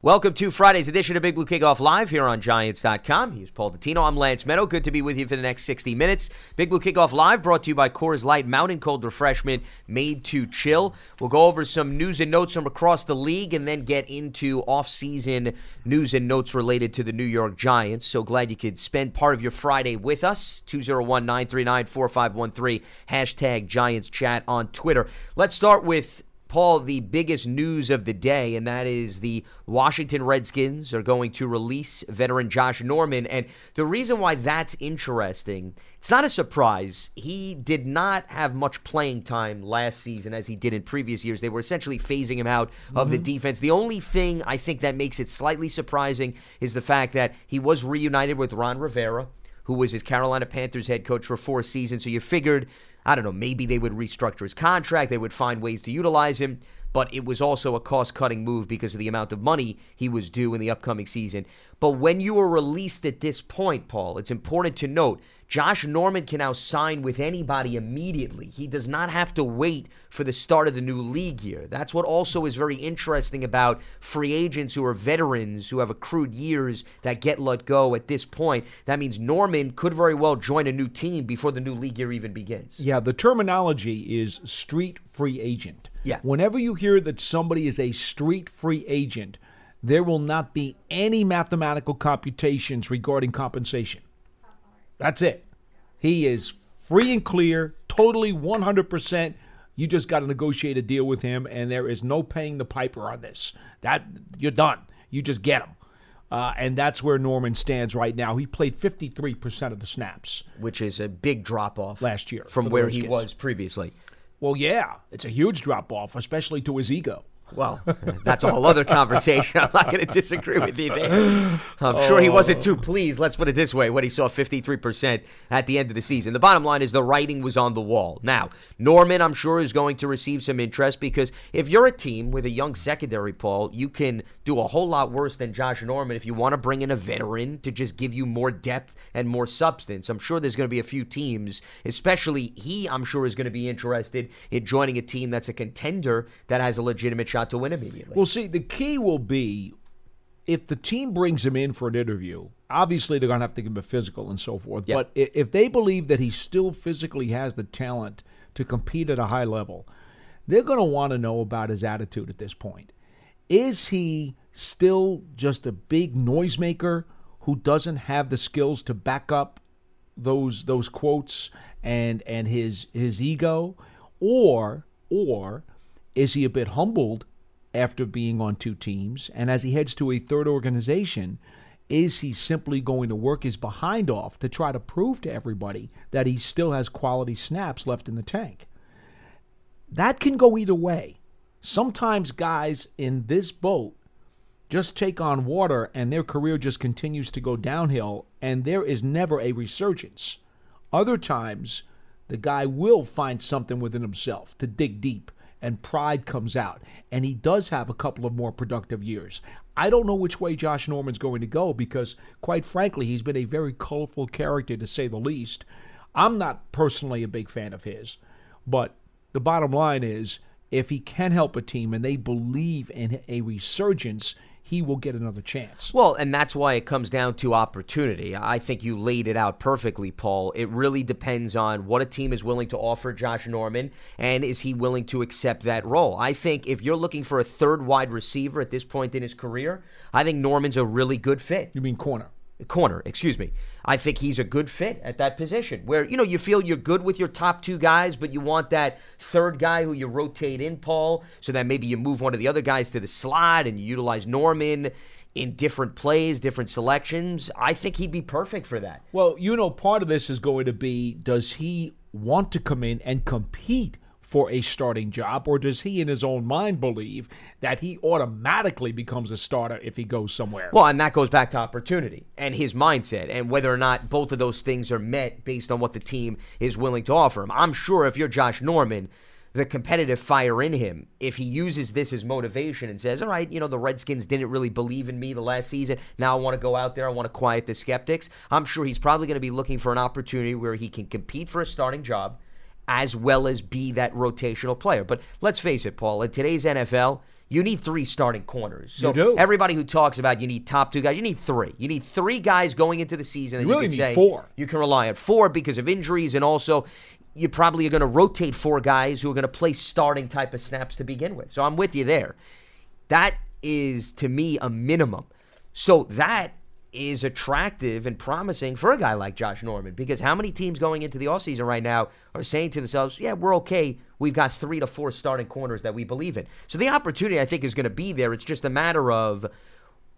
Welcome to Friday's edition of Big Blue Kickoff Live here on Giants.com. He's Paul Dottino. I'm Lance Medow. Good to be with you for the next 60 minutes. Big Blue Kickoff Live brought to you by Coors Light Mountain Cold Refreshment made to chill. We'll go over some news and notes from across the league and then get into off-season news and notes related to the New York Giants. So glad you could spend part of your Friday with us. 201-939-4513, hashtag Giants Chat on Twitter. Let's start with Paul, the biggest news of the day, and that is the Washington Redskins are going to release veteran Josh Norman. And the reason why that's interesting, it's not a surprise. He did not have much playing time last season as he did in previous years. They were essentially phasing him out of the mm-hmm. defense. The only thing I think that makes it slightly surprising is the fact that he was reunited with Ron Rivera who was his Carolina Panthers head coach for four seasons. So you figured I don't know, maybe they would restructure his contract, they would find ways to utilize him, but it was also a cost cutting move because of the amount of money he was due in the upcoming season. But when you are released at this point, Paul, it's important to note Josh Norman can now sign with anybody immediately. He does not have to wait for the start of the new league year. That's what also is very interesting about free agents who are veterans who have accrued years that get let go at this point. That means Norman could very well join a new team before the new league year even begins. Yeah, the terminology is street free agent. Yeah. Whenever you hear that somebody is a street free agent, there will not be any mathematical computations regarding compensation. That's it. He is free and clear, totally 100%. You just got to negotiate a deal with him, and there is no paying the piper on this. That you're done. You just get him. Uh, and that's where Norman stands right now. He played 53% of the snaps which is a big drop off last year from where he was previously. Well, yeah, it's a huge drop off, especially to his ego. Well, that's a whole other conversation. I'm not going to disagree with you there. I'm sure he wasn't too oh. pleased, let's put it this way, when he saw 53% at the end of the season. The bottom line is the writing was on the wall. Now, Norman, I'm sure, is going to receive some interest because if you're a team with a young secondary, Paul, you can do a whole lot worse than Josh Norman if you want to bring in a veteran to just give you more depth and more substance. I'm sure there's going to be a few teams, especially he, I'm sure, is going to be interested in joining a team that's a contender that has a legitimate shot to win immediately. Well, see, the key will be if the team brings him in for an interview, obviously they're going to have to give him a physical and so forth. Yep. But if they believe that he still physically has the talent to compete at a high level, they're going to want to know about his attitude at this point. Is he still just a big noisemaker who doesn't have the skills to back up those those quotes and and his his ego or or is he a bit humbled after being on two teams. And as he heads to a third organization is he simply going to work his behind off to try to prove to everybody that he still has quality snaps left in the tank? That can go either way. Sometimes guys in this boat just take on water and their career just continues to go downhill and there is never a resurgence. Other times, the guy will find something within himself to dig deep and pride comes out and he does have a couple of more productive years. I don't know which way Josh Norman's going to go because quite frankly, he's been a very colorful character to say the least. I'm not personally a big fan of his, but the bottom line is if he can help a team and they believe in a resurgence, he will get another chance. Well, and that's why it comes down to opportunity. I think you laid it out perfectly, Paul. It really depends on what a team is willing to offer Josh Norman and is he willing to accept that role. I think if you're looking for a third wide receiver at this point in his career, I think Norman's a really good fit. You mean corner? corner, excuse me. I think he's a good fit at that position where, you know, you feel you're good with your top two guys, but you want that third guy who you rotate in, Paul, so that maybe you move one of the other guys to the slot and you utilize Norman in different plays, different selections. I think he'd be perfect for that. Well, you know, part of this is going to be does he want to come in and compete for a starting job, or does he in his own mind believe that he automatically becomes a starter if he goes somewhere? Well, and that goes back to opportunity and his mindset and whether or not both of those things are met based on what the team is willing to offer him. I'm sure if you're Josh Norman, the competitive fire in him, if he uses this as motivation and says, all right, you know, the Redskins didn't really believe in me the last season. Now I want to go out there. I want to quiet the skeptics. I'm sure he's probably going to be looking for an opportunity where he can compete for a starting job as well as be that rotational player. But let's face it, Paul, in today's NFL, you need three starting corners. So You do. everybody who talks about you need top two guys, you need three. You need three guys going into the season that You you, really can need say four. you can rely on. Four because of injuries, and also you probably are going to rotate four guys who are going to play starting type of snaps to begin with. So I'm with you there. That is to me a minimum. So that is attractive and promising for a guy like Josh Norman because how many teams going into the offseason right now are saying to themselves, yeah, we're okay. We've got three to four starting corners that we believe in. So the opportunity, I think, is going to be there. It's just a matter of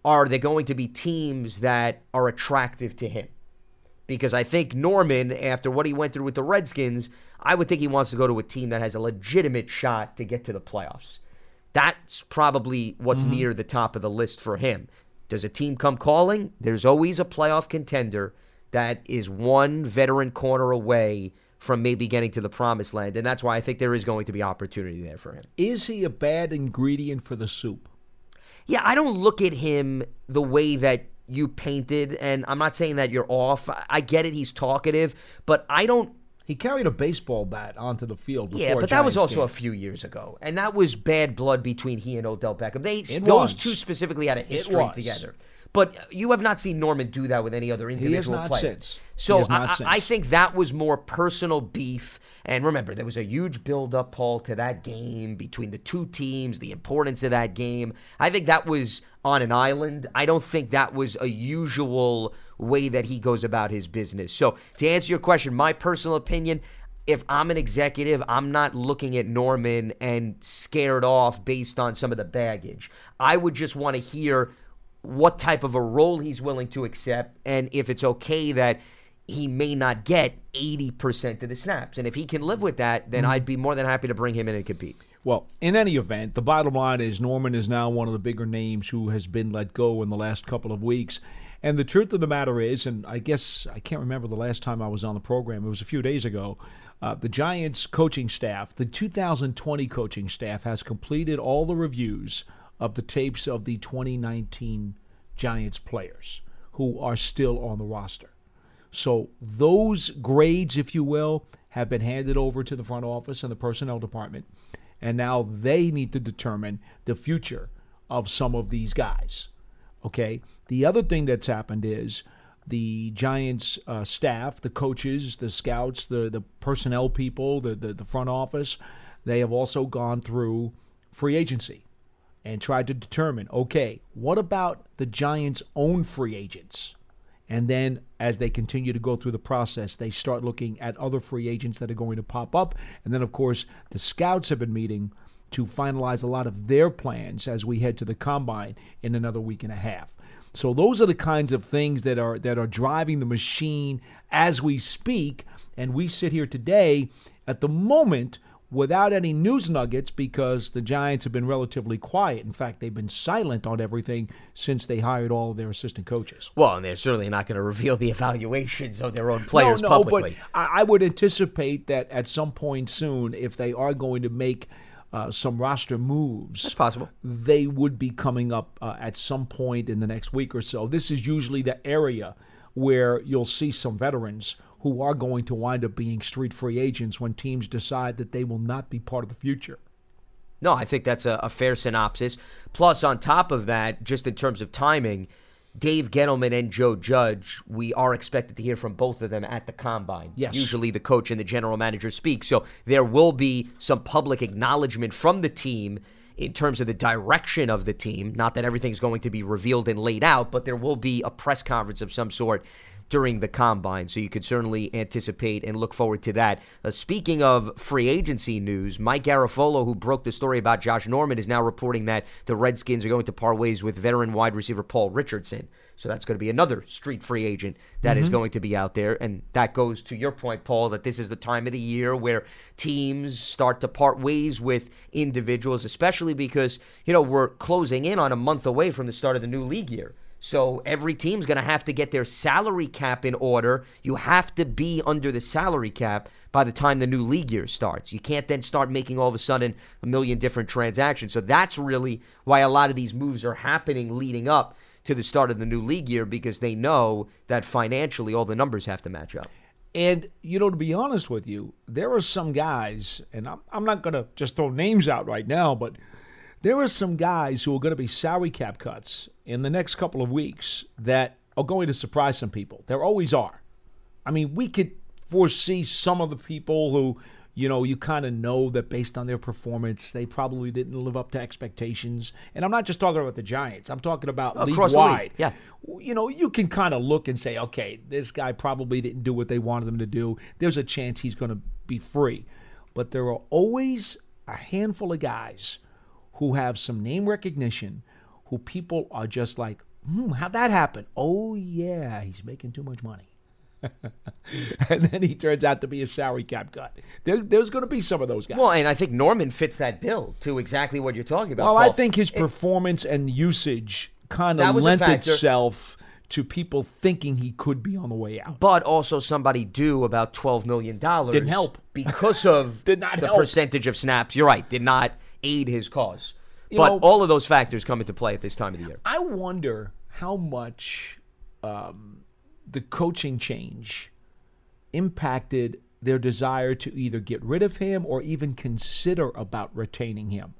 are there going to be teams that are attractive to him? Because I think Norman, after what he went through with the Redskins, I would think he wants to go to a team that has a legitimate shot to get to the playoffs. That's probably what's mm-hmm. near the top of the list for him. Does a team come calling? There's always a playoff contender that is one veteran corner away from maybe getting to the promised land. And that's why I think there is going to be opportunity there for him. Is he a bad ingredient for the soup? Yeah, I don't look at him the way that you painted, and I'm not saying that you're off. I- get it, he's talkative, but I don't. He carried a baseball bat onto the field. Before Yeah, but that was also a few years ago, and that was bad blood between he and Odell Beckham. They It those was. two specifically had a history together. But you have not seen Norman do that with any other individual not player. since. So I, not I- since. I think that was more personal beef. And remember, there was a huge build-up, Paul, to that game between the two teams, the importance of that game. I think that was on an island. I don't think that was a usual way that he goes about his business. So to answer your question, my personal opinion, if I'm an executive, I'm not looking at Norman and scared off based on some of the baggage. I would just want to hear what type of a role he's willing to accept and if it's okay that he may not get 80% of the snaps. And if he can live with that, then I'd be more than happy to bring him in and compete. Well, in any event, the bottom line is Norman is now one of the bigger names who has been let go in the last couple of weeks. And the truth of the matter is, and I guess I can't remember the last time I was on the program, it was a few days ago. Uh, the Giants coaching staff, the 2020 coaching staff, has completed all the reviews of the tapes of the 2019 Giants players who are still on the roster. So those grades, if you will, have been handed over to the front office and the personnel department, and now they need to determine the future of some of these guys. Okay. The other thing that's happened is the Giants uh, staff, the coaches, the scouts, the the personnel people, the, the the front office, they have also gone through free agency and tried to determine okay, what about the Giants' own free agents? And then as they continue to go through the process, they start looking at other free agents that are going to pop up. And then, of course, the scouts have been meeting to finalize a lot of their plans as we head to the combine in another week and a half. So those are the kinds of things that are that are driving the machine as we speak. And we sit here today at the moment without any news nuggets because the Giants have been relatively quiet. In fact, they've been silent on everything since they hired all of their assistant coaches. Well, and they're certainly not going to reveal the evaluations of their own players no, no, publicly. but I, would anticipate that at some point soon, if they are going to make uh, some roster moves, It's possible. they would be coming up uh, at some point in the next week or so. This is usually the area where you'll see some veterans who are going to wind up being street free agents when teams decide that they will not be part of the future. No, I think that's a, a fair synopsis. Plus, on top of that, just in terms of timing, Dave Gettleman and Joe Judge, we are expected to hear from both of them at the combine. Yes. Usually the coach and the general manager speak. So there will be some public acknowledgement from the team in terms of the direction of the team. Not that everything's going to be revealed and laid out, but there will be a press conference of some sort during the combine. So you could certainly anticipate and look forward to that. Uh, speaking of free agency news, Mike Garafolo, who broke the story about Josh Norman, is now reporting that the Redskins are going to part ways with veteran wide receiver Paul Richardson. So that's going to be another street free agent that is going to be out there. And that goes to your point, Paul, that this is the time of the year where teams start to part ways with individuals, especially because, you know, we're closing in on a month away from the start of the new league year. So every team's going to have to get their salary cap in order. You have to be under the salary cap by the time the new league year starts. You can't then start making all of a sudden a million different transactions. So that's really why a lot of these moves are happening leading up to the start of the new league year because they know that financially all the numbers have to match up. And, you know, to be honest with you, there are some guys, and I'm, I'm not going to just throw names out right now, but there are some guys who are going to be salary cap cuts in the next couple of weeks that are going to surprise some people. There always are. I mean, we could foresee some of the people who, you know, you kind of know that based on their performance, they probably didn't live up to expectations. And I'm not just talking about the Giants. I'm talking about league the league, wide. yeah. You know, you can kind of look and say, okay, this guy probably didn't do what they wanted him to do. There's a chance he's going to be free. But there are always a handful of guys who have some name recognition who people are just like, hmm, how'd that happen? Oh, yeah, he's making too much money. and then he turns out to be a salary cap cut. There, there's going to be some of those guys. Well, and I think Norman fits that bill to exactly what you're talking about. Well, I think his performance and usage kind of lent itself to people thinking he could be on the way out. but also somebody due about twelve million dollars Didn't help. because of Did not the help. percentage of snaps. You're right, did not aid his cause. But know- all of those factors come into play at this time of the year. I wonder how much um, the coaching change impacted their desire to either get rid of him or even consider about retaining him.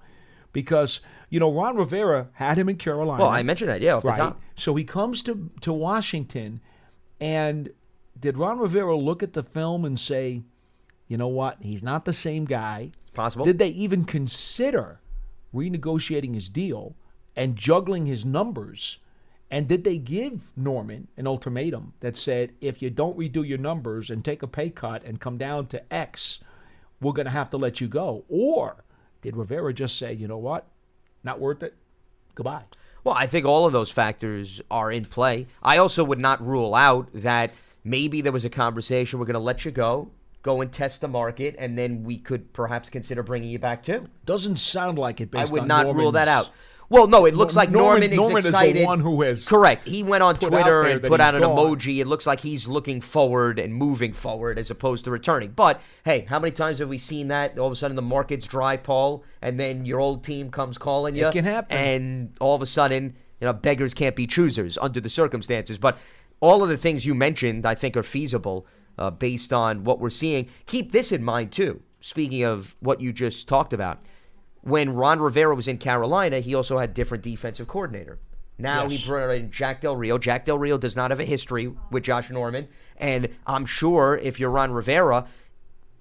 Because, you know, Ron Rivera had him in Carolina. Well, I mentioned that, yeah, off the right? top. So he comes to, to Washington, and did Ron Rivera look at the film and say, you know what, he's not the same guy? Possible. Did they even consider renegotiating his deal and juggling his numbers? And did they give Norman an ultimatum that said, if you don't redo your numbers and take a pay cut and come down to X, we're going to have to let you go? Or did Rivera just say, you know what, not worth it? Goodbye. Well, I think all of those factors are in play. I also would not rule out that maybe there was a conversation we're going to let you go, go and test the market, and then we could perhaps consider bringing you back too. Doesn't sound like it but I would not rule that out. Well, no, it looks like Norman- Norman, Norman is is the excited. one who has correct. He went on Twitter and put out an gone. emoji. It looks like he's looking forward and moving forward as opposed to returning. But hey, how many times have we seen that? All of a sudden, the market's dry, Paul, and then your old team comes calling you. It can happen. And all of a sudden, you know, beggars can't be choosers under the circumstances. But all of the things you mentioned, I think, are feasible uh, based on what we're seeing. Keep this in mind too. Speaking of what you just talked about, when Ron Rivera was in Carolina, he also had different defensive coordinator. Now Yes. he brought in Jack Del Rio. Jack Del Rio does not have a history with Josh Norman, and I'm sure if you're Ron Rivera,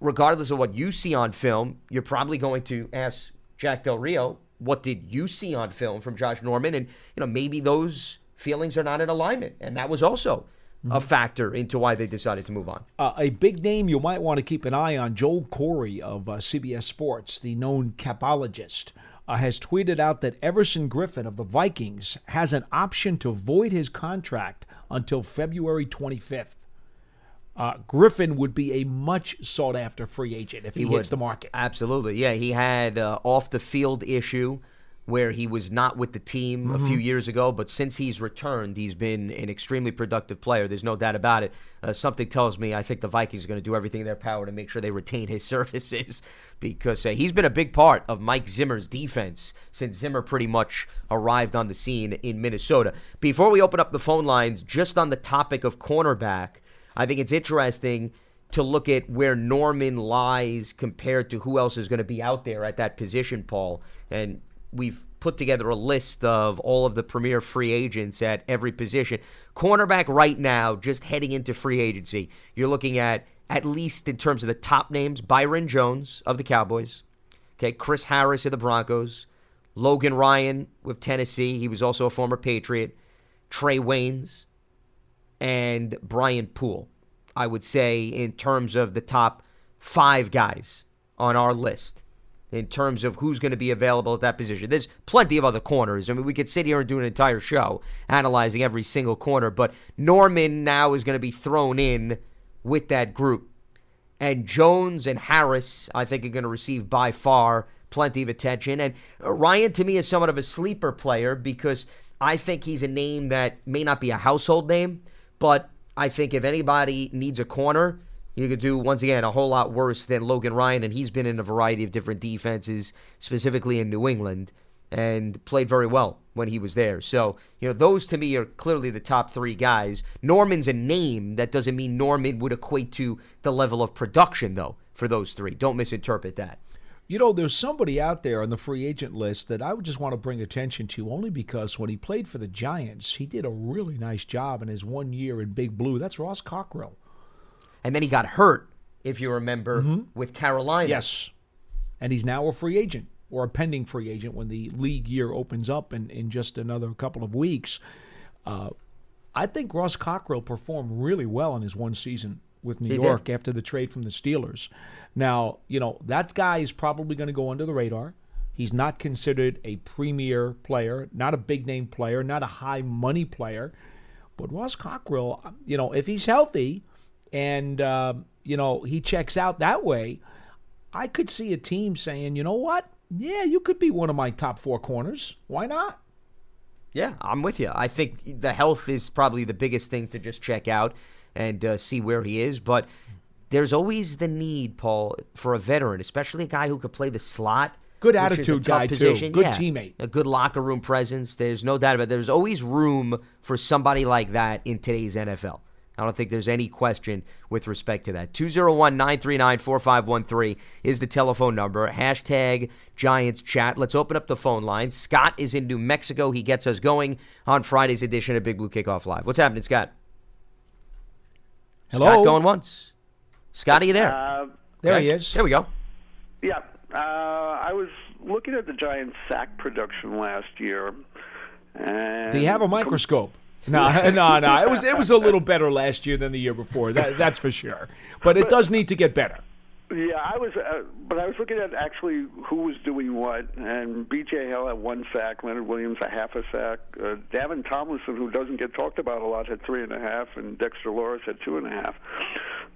regardless of what you see on film, you're probably going to ask Jack Del Rio, "What did you see on film from Josh Norman?" And you know maybe those feelings are not in alignment, and that was also a factor into why they decided to move on. Uh, a big name you might want to keep an eye on, Joel Corry of uh, CBS Sports, the known capologist, uh, has tweeted out that Everson Griffen of the Vikings has an option to void his contract until February 25th. Uh, Griffen would be a much sought after free agent if he, hits would. the market. Absolutely. Yeah, he had uh, off the field issue where he was not with the team a few Mm-hmm. years ago, but since he's returned, he's been an extremely productive player. There's no doubt about it. Uh, something tells me I think the Vikings are going to do everything in their power to make sure they retain his services because uh, he's been a big part of Mike Zimmer's defense since Zimmer pretty much arrived on the scene in Minnesota. Before we open up the phone lines, just on the topic of cornerback, I think it's interesting to look at where Norman lies compared to who else is going to be out there at that position, Paul. And we've put together a list of all of the premier free agents at every position. Cornerback right now, just heading into free agency, you're looking at, at least in terms of the top names, Byron Jones of the Cowboys, okay, Chris Harris of the Broncos, Logan Ryan with Tennessee. He was also a former Patriot. Trae Waynes, and Brian Poole. I would say in terms of the top five guys on our list, in terms of who's going to be available at that position. There's plenty of other corners. I mean, we could sit here and do an entire show analyzing every single corner, but Norman now is going to be thrown in with that group. And Jones and Harris, I think, are going to receive by far plenty of attention. And Ryan, to me, is somewhat of a sleeper player because I think he's a name that may not be a household name, but I think if anybody needs a corner, you could do, once again, a whole lot worse than Logan Ryan. And he's been in a variety of different defenses, specifically in New England, and played very well when he was there. So, you know, those to me are clearly the top three guys. Norman's a name. That doesn't mean Norman would equate to the level of production, though, for those three. Don't misinterpret that. You know, there's somebody out there on the free agent list that I would just want to bring attention to only because when he played for the Giants, he did a really nice job in his one year in Big Blue. That's Ross Cockrell. And then he got hurt, if you remember, mm-hmm. with Carolina. Yes. And he's now a free agent or a pending free agent when the league year opens up in, in just another couple of weeks. Uh, I think Ross Cockrell performed really well in his one season with New he York did. after the trade from the Steelers. Now, you know, that guy is probably going to go under the radar. He's not considered a premier player, not a big name player, not a high money player. But Ross Cockrell, you know, if he's healthy and, uh, you know, he checks out that way, I could see a team saying, you know what? Yeah, you could be one of my top four corners. Why not? Yeah, I'm with you. I think the health is probably the biggest thing to just check out and uh, see where he is. But there's always the need, Paul, for a veteran, especially a guy who could play the slot. Good attitude guy position. too. Good yeah, teammate. A good locker room presence. There's no doubt about it. There's always room for somebody like that in today's NFL. I don't think there's any question with respect to that. 201 939 4513 is the telephone number. Hashtag Giants chat. Let's open up the phone line. Scott is in New Mexico. He gets us going on Friday's edition of Big Blue Kickoff Live. What's happening, Scott? Hello. Scott going once. Scott, are you there? Uh, there okay. he is. There we go. Yeah. Uh, I was looking at the Giants' sack production last year. And Do you have a microscope? No, no, no. It was it was a little better last year than the year before. That that's for sure. But it does need to get better. Yeah, I was, uh, but I was looking at actually who was doing what, and B.J. Hill had one sack, Leonard Williams a half a sack, uh, Dalvin Tomlinson, who doesn't get talked about a lot, had three and a half, and Dexter Lawrence had two and a half.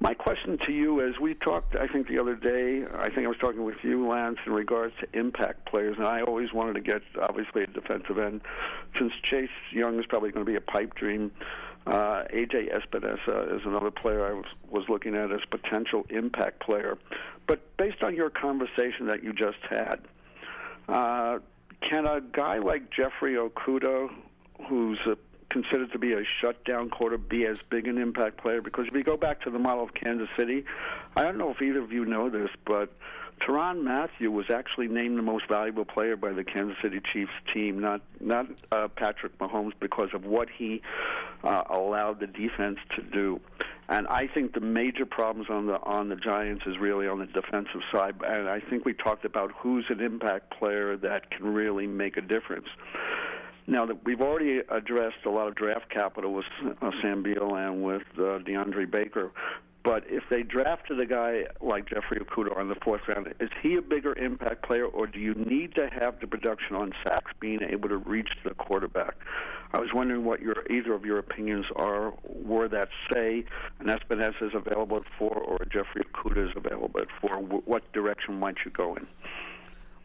My question to you is: We talked, I think, the other day. I think I was talking with you, Lance, in regards to impact players, and I always wanted to get obviously a defensive end, since Chase Young is probably going to be a pipe dream. Uh, AJ Epenesa is another player I was, was looking at as potential impact player. But based on your conversation that you just had, uh, can a guy like Jeffrey Okudah, who's a, considered to be a shutdown quarter, be as big an impact player? Because if you go back to the model of Kansas City, I don't know if either of you know this, but Tyrann Mathieu was actually named the most valuable player by the Kansas City Chiefs team, not not uh, Patrick Mahomes, because of what he uh, allowed the defense to do. And I think the major problems on the on the Giants is really on the defensive side. And I think we talked about who's an impact player that can really make a difference. Now that we've already addressed a lot of draft capital with uh, Sam Beal and with uh, DeAndre Baker, but if they drafted a guy like Jeffrey Okudah on the fourth round, is he a bigger impact player, or do you need to have the production on sacks being able to reach the quarterback? I was wondering what your either of your opinions are. Were that say an Epenesa is available at four, or Jeffrey Okudah is available at four? What direction might you go in?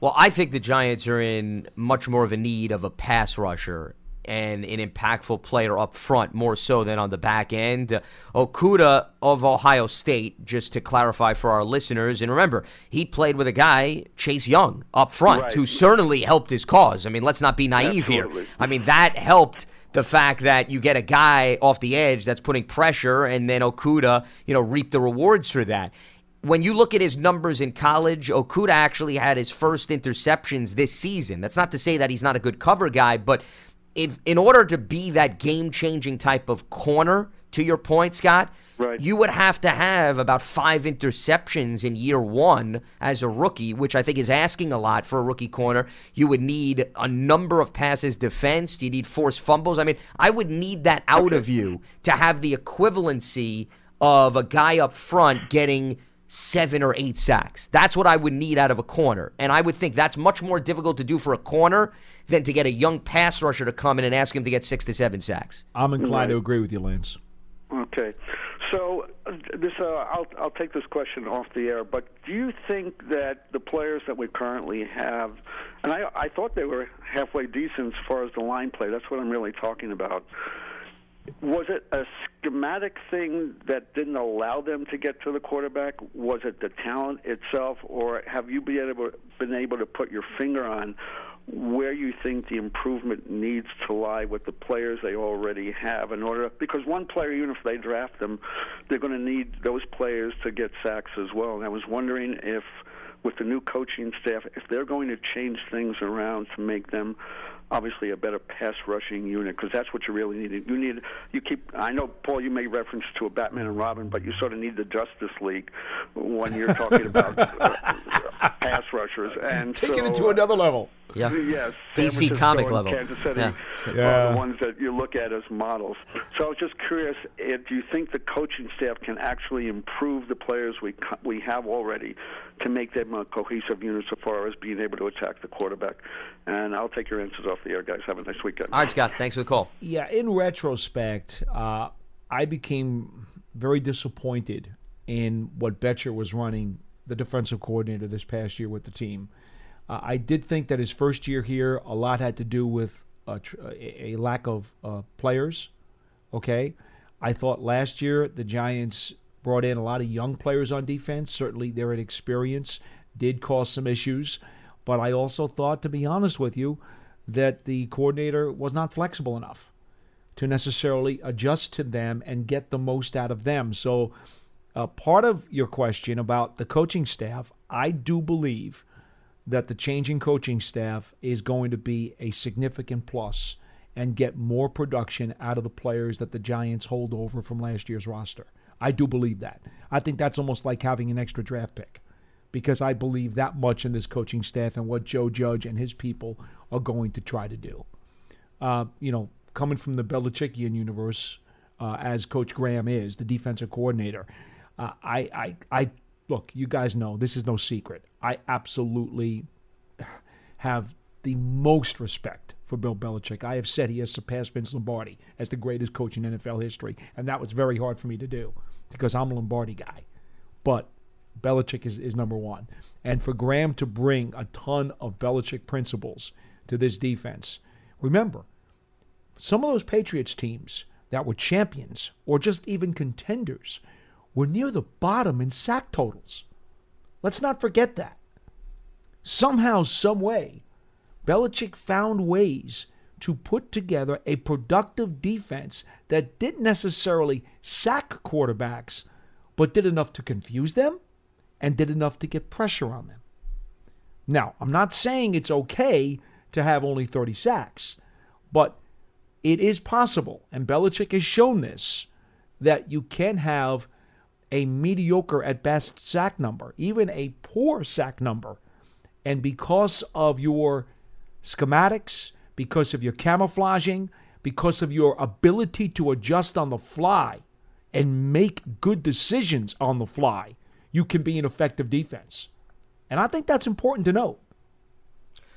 Well, I think the Giants are in much more of a need of a pass rusher and an impactful player up front more so than on the back end. Uh, Okudah of Ohio State, just to clarify for our listeners, and remember, he played with a guy, Chase Young, up front, right. who certainly helped his cause. I mean, let's not be naive Absolutely. here. I mean, that helped the fact that you get a guy off the edge that's putting pressure, and then Okudah, you know, reap the rewards for that when you look at his numbers in college, Okudah actually had his first interceptions this season. That's not to say that he's not a good cover guy, but if in order to be that game changing type of corner, to your point, Scott, right. you would have to have about five interceptions in year one as a rookie, which I think is asking a lot for a rookie corner. You would need a number of passes defense. You need forced fumbles. I mean, I would need that out of you to have the equivalency of a guy up front getting seven or eight sacks. That's what I would need out of a corner. And I would think that's much more difficult to do for a corner than to get a young pass rusher to come in and ask him to get six to seven sacks. I'm inclined right. to agree with you, Lance. Okay, so uh, this uh, I'll I'll take this question off the air. But do you think that the players that we currently have, and I I thought they were halfway decent as far as the line play. That's what I'm really talking about. Was it a schematic thing that didn't allow them to get to the quarterback? Was it the talent itself, or have you been able been able to put your finger on where you think the improvement needs to lie with the players they already have in order because one player even if they draft them they're going to need those players to get sacks as well and i was wondering if with the new coaching staff, if they're going to change things around to make them obviously a better pass rushing unit because that's what you really need. You need you keep. I know Paul, you made reference to a Batman and Robin, but you sort of need the Justice League when you're talking about uh, pass rushers and take so, it into another level. Yeah. Yes. DC comic level. Kansas City Yeah. Yeah. are the ones that you look at as models. So I was just curious, eh, do you think the coaching staff can actually improve the players we we have already to make them a cohesive unit so far as being able to attack the quarterback? And I'll take your answers off the air, guys. Have a nice weekend. All right, Scott. Thanks for the call. Yeah, in retrospect, uh, I became very disappointed in what Bettcher was running, the defensive coordinator this past year with the team. Uh, I did think that his first year here, a lot had to do with a, tr- a a lack of uh, players. Okay, I thought last year the Giants brought in a lot of young players on defense. Certainly, their inexperience did cause some issues, but I also thought, to be honest with you, that the coordinator was not flexible enough to necessarily adjust to them and get the most out of them. So, uh, part of your question about the coaching staff, I do believe that the changing coaching staff is going to be a significant plus and get more production out of the players that the Giants hold over from last year's roster. I do believe that. I think that's almost like having an extra draft pick because I believe that much in this coaching staff and what Joe Judge and his people are going to try to do. Uh, you know, coming from the Belichickian universe, uh, as Coach Graham is, the defensive coordinator, uh, I, I, I look. You guys know this is no secret. I absolutely have the most respect for Bill Belichick. I have said he has surpassed Vince Lombardi as the greatest coach in NFL history, and that was very hard for me to do because I'm a Lombardi guy. But Belichick is, is number one. And for Graham to bring a ton of Belichick principles to this defense, remember, some of those Patriots teams that were champions or just even contenders were near the bottom in sack totals. Let's not forget that. Somehow, some way, Belichick found ways to put together a productive defense that didn't necessarily sack quarterbacks, but did enough to confuse them and did enough to get pressure on them. Now, I'm not saying it's okay to have only 30 sacks, but it is possible, and Belichick has shown this, that you can have a mediocre at best sack number, even a poor sack number. And because of your schematics, because of your camouflaging, because of your ability to adjust on the fly and make good decisions on the fly, you can be an effective defense. And I think that's important to note.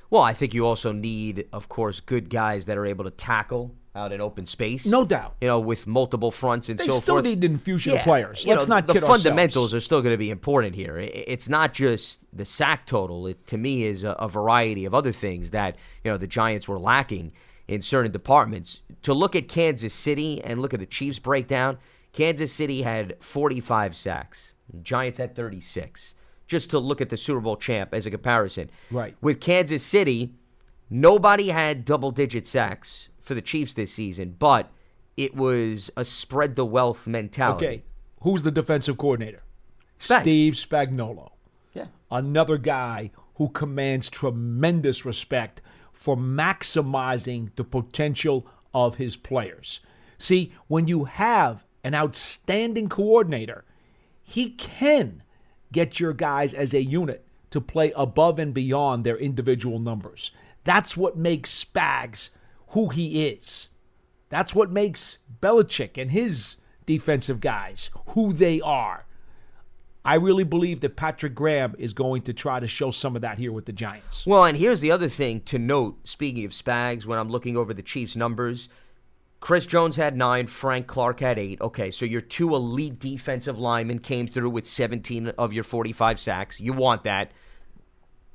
Well, I think you also need, of course, good guys that are able to tackle out in open space. No doubt. You know, with multiple fronts and They so still forth. need an infusion Yeah, of players. Let's know, not the fundamentals ourselves. are still going to be important here. It's not just the sack total. It to me is a, a variety of other things that you know the Giants were lacking in certain departments. To look at Kansas City and look at the Chiefs breakdown, Kansas City had 45 sacks. Giants had 36. Just to look at the Super Bowl champ as a comparison. Right. With Kansas City, nobody had double digit sacks for the Chiefs this season, but it was a spread the wealth mentality. Okay. Who's the defensive coordinator? Spags. Steve Spagnuolo. Yeah. Another guy who commands tremendous respect for maximizing the potential of his players. See, when you have an outstanding coordinator, he can get your guys as a unit to play above and beyond their individual numbers. That's what makes Spags who he is. That's what makes Belichick and his defensive guys who they are. I really believe that Patrick Graham is going to try to show some of that here with the Giants. Well, and here's the other thing to note. Speaking of Spags, when I'm looking over the Chiefs' numbers, Chris Jones had nine, Frank Clark had eight. Okay, so your two elite defensive linemen came through with 17 of your 45 sacks. You want that.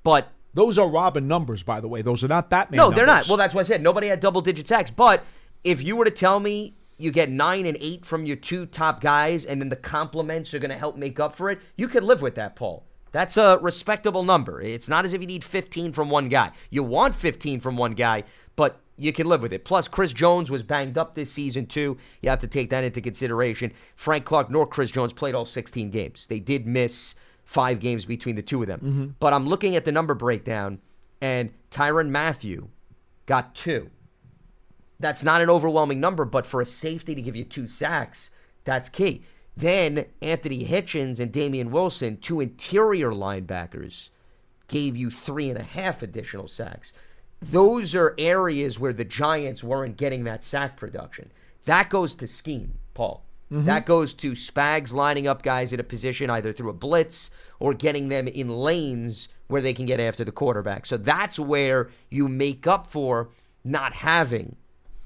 But Those are Robin numbers, by the way. Those are not that many. no, they're not. Well, that's why I said nobody had double digit sacks. But if you were to tell me you get nine and eight from your two top guys, and then the compliments are going to help make up for it, you could live with that, Paul. That's a respectable number. It's not as if you need 15 from one guy. You want 15 from one guy, but you can live with it. Plus, Chris Jones was banged up this season, too. You have to take that into consideration. Frank Clark nor Chris Jones played all 16 games. They did miss five games between the two of them. Mm-hmm. But I'm looking at the number breakdown, and Tyrann Mathieu got two. That's not an overwhelming number, but for a safety to give you two sacks, that's key. Then Anthony Hitchens and Damien Wilson, two interior linebackers, gave you three and a half additional sacks. Those are areas where the Giants weren't getting that sack production. That goes to scheme, Paul. That mm-hmm. goes to Spags lining up guys at a position either through a blitz or getting them in lanes where they can get after the quarterback. So that's where you make up for not having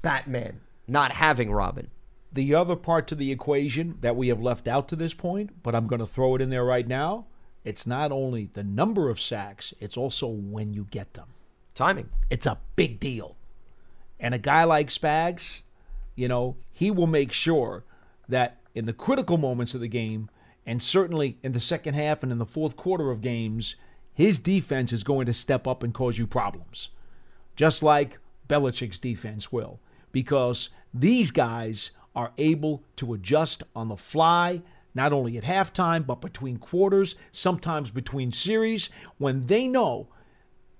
Batman, not having Robin. The other part to the equation that we have left out to this point, but I'm going to throw it in there right now. It's not only the number of sacks, it's also when you get them. Timing. It's a big deal. And a guy like Spags, you know, he will make sure that in the critical moments of the game, and certainly in the second half and in the fourth quarter of games, his defense is going to step up and cause you problems. Just like Belichick's defense will. Because these guys are able to adjust on the fly, not only at halftime, but between quarters, sometimes between series, when they know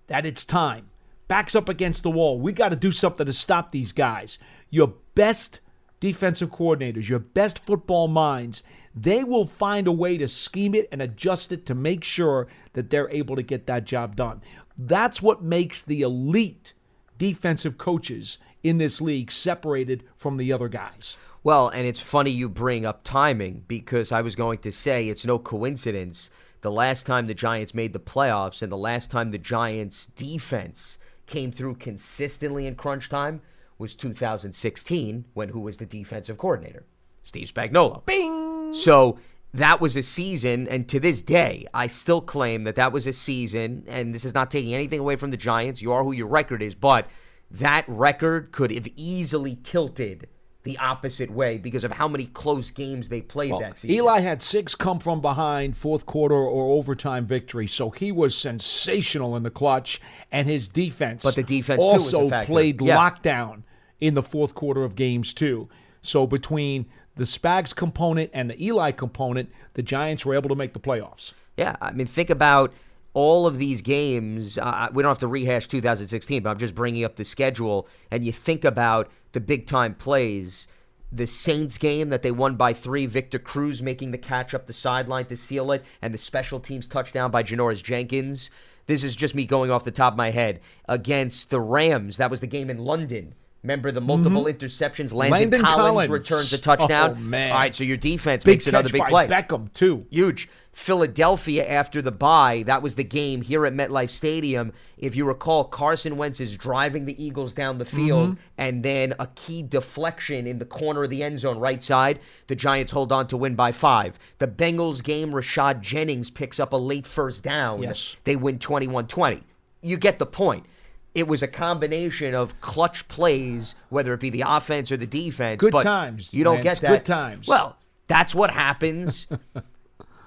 that it's time. Backs up against the wall. We got to do something to stop these guys. Your best defensive coordinators, your best football minds, they will find a way to scheme it and adjust it to make sure that they're able to get that job done. That's what makes the elite defensive coaches in this league separated from the other guys. Well, and it's funny you bring up timing because I was going to say it's no coincidence. The last time the Giants made the playoffs and the last time the Giants defense came through consistently in crunch time was 2016 when who was the defensive coordinator? Steve Spagnuolo. Bing! So that was a season, and to this day, I still claim that that was a season, and this is not taking anything away from the Giants. You are who your record is, but that record could have easily tilted the opposite way because of how many close games they played that season. Eli had six come from behind, fourth quarter or overtime victory, so he was sensational in the clutch, and his defense. But the defense, too, was a also played Yeah. lockdown in the fourth quarter of games too. So between the Spags component and the Eli component, the Giants were able to make the playoffs. Yeah, I mean, think about all of these games. Uh, we don't have to rehash 2016, but I'm just bringing up the schedule. And you think about the big time plays. The Saints game that they won by three, Victor Cruz making the catch up the sideline to seal it, and the special teams touchdown by Janoris Jenkins. This is just me going off the top of my head. Against the Rams, that was the game in London. Remember the multiple interceptions? Landon, Landon Collins, Collins. returns a touchdown. Oh, man. All right, so your defense Big makes another big play. Beckham too. Huge. Philadelphia after the bye, that was the game here at MetLife Stadium. If you recall, Carson Wentz is driving the Eagles down the field, mm-hmm. and then a key deflection in the corner of the end zone, right side. The Giants hold on to win by five. The Bengals game, Rashad Jennings picks up a late first down. Yes. They win 21 20. You get the point. It was a combination of clutch plays, whether it be the offense or the defense. Good but times, You don't Lance. get that. Good times. Well, that's what happens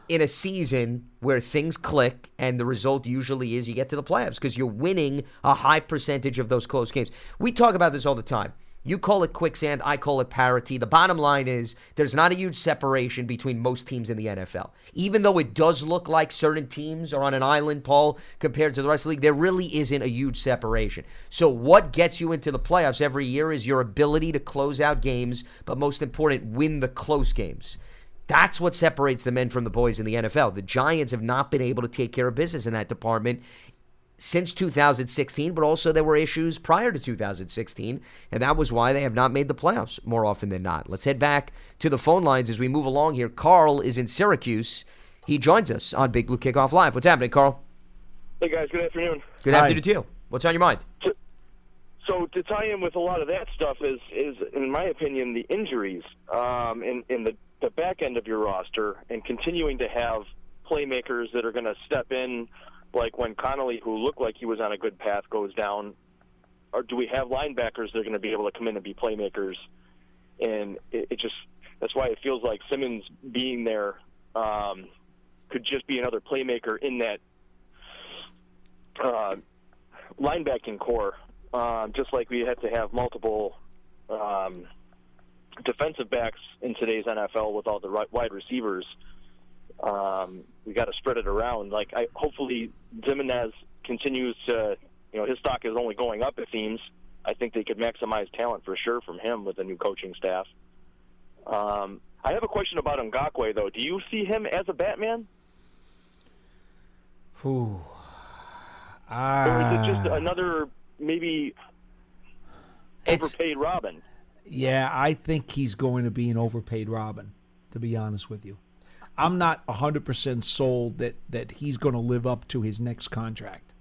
in a season where things click and the result usually is you get to the playoffs because you're winning a high percentage of those close games. We talk about this all the time. You call it quicksand, I call it parity. The bottom line is there's not a huge separation between most teams in the NFL. Even though it does look like certain teams are on an island, Paul, compared to the rest of the league, there really isn't a huge separation. So, what gets you into the playoffs every year is your ability to close out games, but most important, win the close games. That's what separates the men from the boys in the NFL. The Giants have not been able to take care of business in that department since 2016, but also there were issues prior to 2016, and that was why they have not made the playoffs more often than not. Let's head back to the phone lines as we move along here. Carl is in Syracuse. He joins us on Big Blue Kickoff Live. What's happening, Carl? Hey guys, good afternoon. Good Hi. afternoon to you. What's on your mind? So to tie in with a lot of that stuff is, is in my opinion, the injuries um, in, in the, the back end of your roster and continuing to have playmakers that are going to step in, like when Connelly, who looked like he was on a good path, goes down. Or do we have linebackers that are going to be able to come in and be playmakers? And it, it just that's why it feels like Simmons being there um, could just be another playmaker in that uh, linebacking core, um, just like we had to have multiple um, defensive backs in today's NFL with all the ri- wide receivers. Um, we got to spread it around. Like, I hopefully Ximines continues to, you know, his stock is only going up. It seems. I think they could maximize talent for sure from him with the new coaching staff. Um, I have a question about Ngakoue though. Do you see him as a Batman? Whew. Or is it just Ah. another maybe It's overpaid Robin? Yeah, I think he's going to be an overpaid Robin, to be honest with you. I'm not 100% sold that, that he's going to live up to his next contract.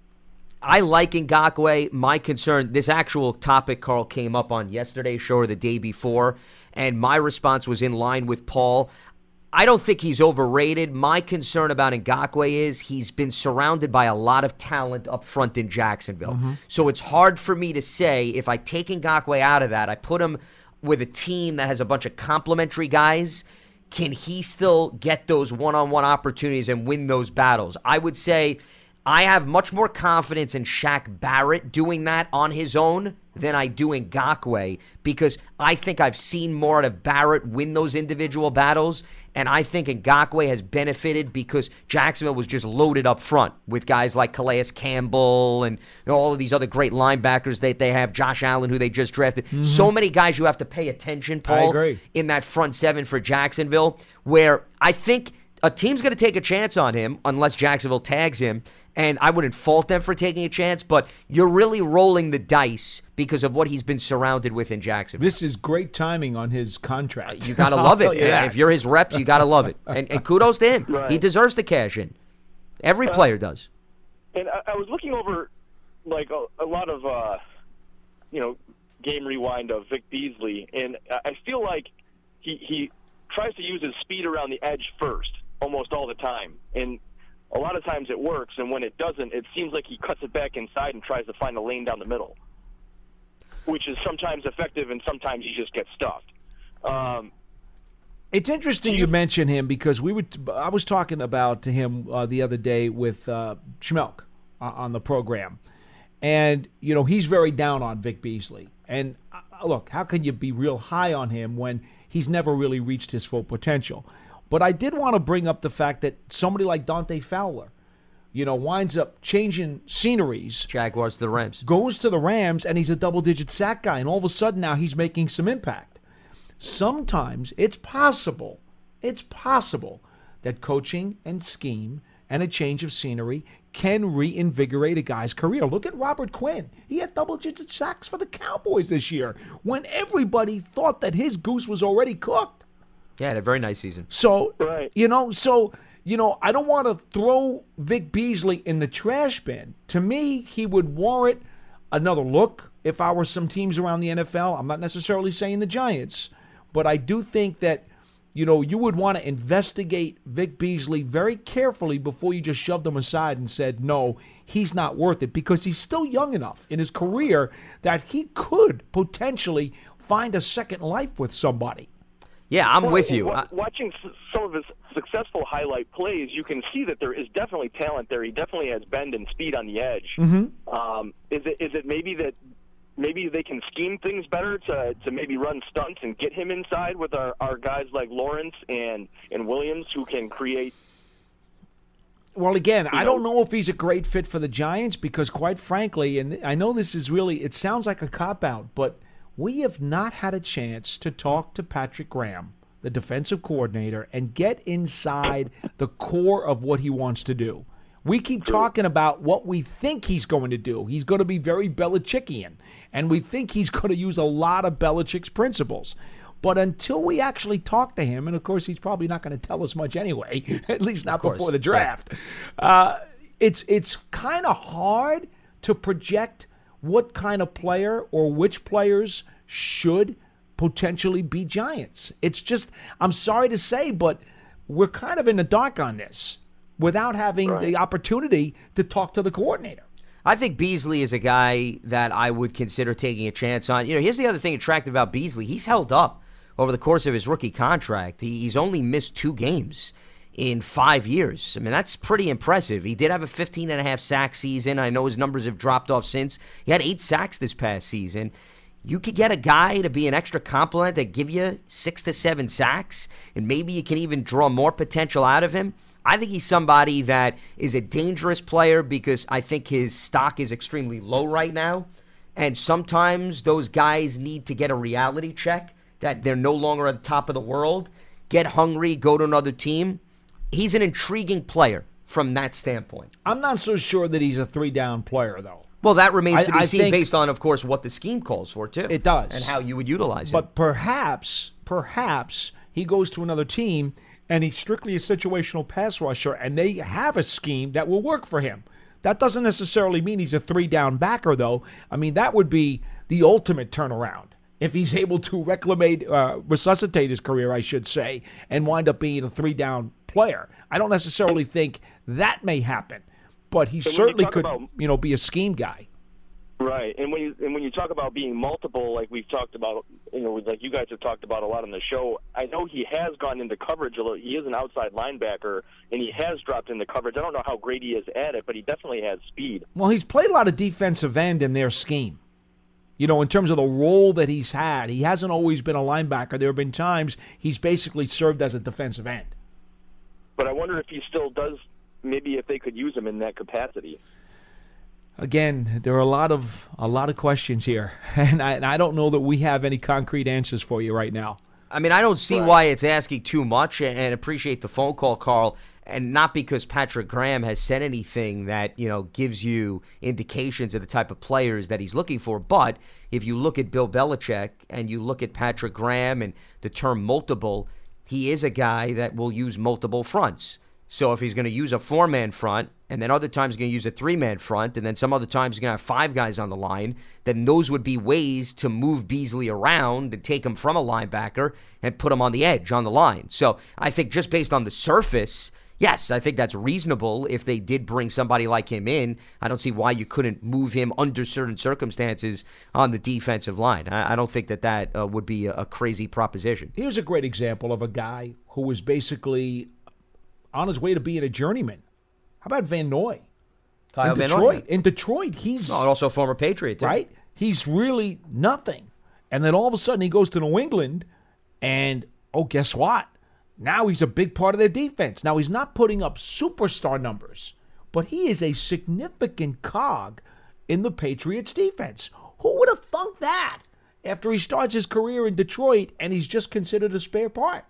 I like Ngakoue. My concern, this actual topic Carl came up on yesterday's show or the day before, and my response was in line with Paul. I don't think he's overrated. My concern about Ngakoue is he's been surrounded by a lot of talent up front in Jacksonville. Mm-hmm. So it's hard for me to say if I take Ngakoue out of that, I put him with a team that has a bunch of complementary guys can he still get those one-on-one opportunities and win those battles? I would say I have much more confidence in Shaq Barrett doing that on his own than I do in Ngakoue because I think I've seen more out of Barrett win those individual battles, and I think Ngakoue has benefited because Jacksonville was just loaded up front with guys like Calais Campbell and all of these other great linebackers that they have, Josh Allen, who they just drafted. So mm-hmm. many guys you have to pay attention, Paul, in that front seven for Jacksonville, where I think a team's going to take a chance on him unless Jacksonville tags him. And I wouldn't fault them for taking a chance, but you're really rolling the dice because of what he's been surrounded with in Jacksonville. This is great timing on his contract. You got to love it. you. If you're his reps, you got to love it. And, and kudos to him. Right. He deserves the cash in. Every player does. And I, I was looking over like a, a lot of uh, you know game rewind of Vic Beasley, and I I feel like he he tries to use his speed around the edge first, almost all the time, and a lot of times it works, and when it doesn't, it seems like he cuts it back inside and tries to find a lane down the middle, which is sometimes effective and sometimes he just gets stuffed. Um, It's interesting you mention him because we would. I was talking about to him uh, the other day with uh, Schmelk uh, on the program, and you know he's very down on Vic Beasley. And uh, look, how can you be real high on him when he's never really reached his full potential? But I did want to bring up the fact that somebody like Dante Fowler, you know, winds up changing sceneries Jaguars to the Rams. goes to the Rams and he's a double digit sack guy, and all of a sudden now he's making some impact. Sometimes it's possible, it's possible that coaching and scheme and a change of scenery can reinvigorate a guy's career. Look at Robert Quinn. He had double digit sacks for the Cowboys this year when everybody thought that his goose was already cooked. Yeah, had a very nice season. So, Right. you know, so, you know, I don't want to throw Vic Beasley in the trash bin. To me, he would warrant another look if I were some teams around the NFL. I'm not necessarily saying the Giants, but I do think that, you know, you would want to investigate Vic Beasley very carefully before you just shoved him aside and said, no, he's not worth it because he's still young enough in his career that he could potentially find a second life with somebody. Yeah, I'm Well, with you. I- watching some of his successful highlight plays, you can see that there is definitely talent there. He definitely has bend and speed on the edge. Mm-hmm. Um, is it is it maybe that maybe they can scheme things better to to maybe run stunts and get him inside with our, our guys like Lawrence and and Williams who can create Well, again, I know- don't know if he's a great fit for the Giants because, quite frankly, and I know this is really, it sounds like a cop out, but we have not had a chance to talk to Patrick Graham, the defensive coordinator, and get inside the core of what he wants to do. We keep talking about what we think he's going to do. He's going to be very Belichickian, and we think he's going to use a lot of Belichick's principles. But until we actually talk to him, and of course he's probably not going to tell us much anyway, at least not before the draft. Uh, it's it's kind of hard to project what kind of player or which players should potentially be Giants. It's just I'm sorry to say, but we're kind of in the dark on this without having the opportunity to talk to the coordinator. I think Beasley is a guy that I would consider taking a chance on. You know, here's the other thing attractive about Beasley. He's held up over the course of his rookie contract. He, he's only missed two games in five years. I mean, that's pretty impressive. He did have a 15 and a half sack season. I know his numbers have dropped off since. He had eight sacks this past season. you could get a guy to be an extra complement that give you six to seven sacks, and maybe you can even draw more potential out of him. I think he's somebody that is a dangerous player because I think his stock is extremely low right now. And sometimes those guys need to get a reality check that they're no longer at the top of the world, get hungry, go to another team. He's an intriguing player from that standpoint. I'm not so sure that he's a three down player, though. Well, that remains to be I- I seen based on, of course, what the scheme calls for, too. It does. And how you would utilize it. But perhaps, perhaps he goes to another team and he's strictly a situational pass rusher and they have a scheme that will work for him. That doesn't necessarily mean he's a three down backer, though. I mean, that would be the ultimate turnaround. If he's able to reclimate, uh, resuscitate his career, I should say, and wind up being a three down player. I don't necessarily think that may happen, but he So certainly could, about- you know, be a scheme guy. Right, and when you and when you talk about being multiple, like we've talked about, you know, like you guys have talked about a lot on the show. I know he has gone into coverage a little. He is an outside linebacker, and he has dropped into coverage. I don't know how great he is at it, but he definitely has speed. Well, he's played a lot of defensive end in their scheme. You know, in terms of the role that he's had, he hasn't always been a linebacker. There have been times he's basically served as a defensive end. But I wonder if he still does. Maybe if they could use him in that capacity. Again, there are a lot of a lot of questions here, and I, and I don't know that we have any concrete answers for you right now. I mean, I don't see Right. why it's asking too much and- and appreciate the phone call, Carl. And not because Patrick Graham has said anything that, you know, gives you indications of the type of players that he's looking for. But if you look at Bill Belichick and you look at Patrick Graham and the term multiple, he is a guy that will use multiple fronts. So if he's going to use a four man front, and then other times he's going to use a three man front, and then some other times he's going to have five guys on the line, then those would be ways to move Beasley around and take him from a linebacker and put him on the edge on the line. So I think just based on the surface, yes, I think that's reasonable if they did bring somebody like him in. I don't see why you couldn't move him under certain circumstances on the defensive line. I, I don't think that that uh, would be a, a crazy proposition. Here's a great example of a guy who was basically on his way to being a journeyman. How about Van Noy? Kyle in Van Detroit. Noy. In Detroit, he's Oh, also a former Patriot, too. right? He's really nothing. And then all of a sudden he goes to New England and oh, guess what? Now he's a big part of their defense. Now he's not putting up superstar numbers, but he is a significant cog in the Patriots defense. Who would have thunk that after he starts his career in Detroit and he's just considered a spare part?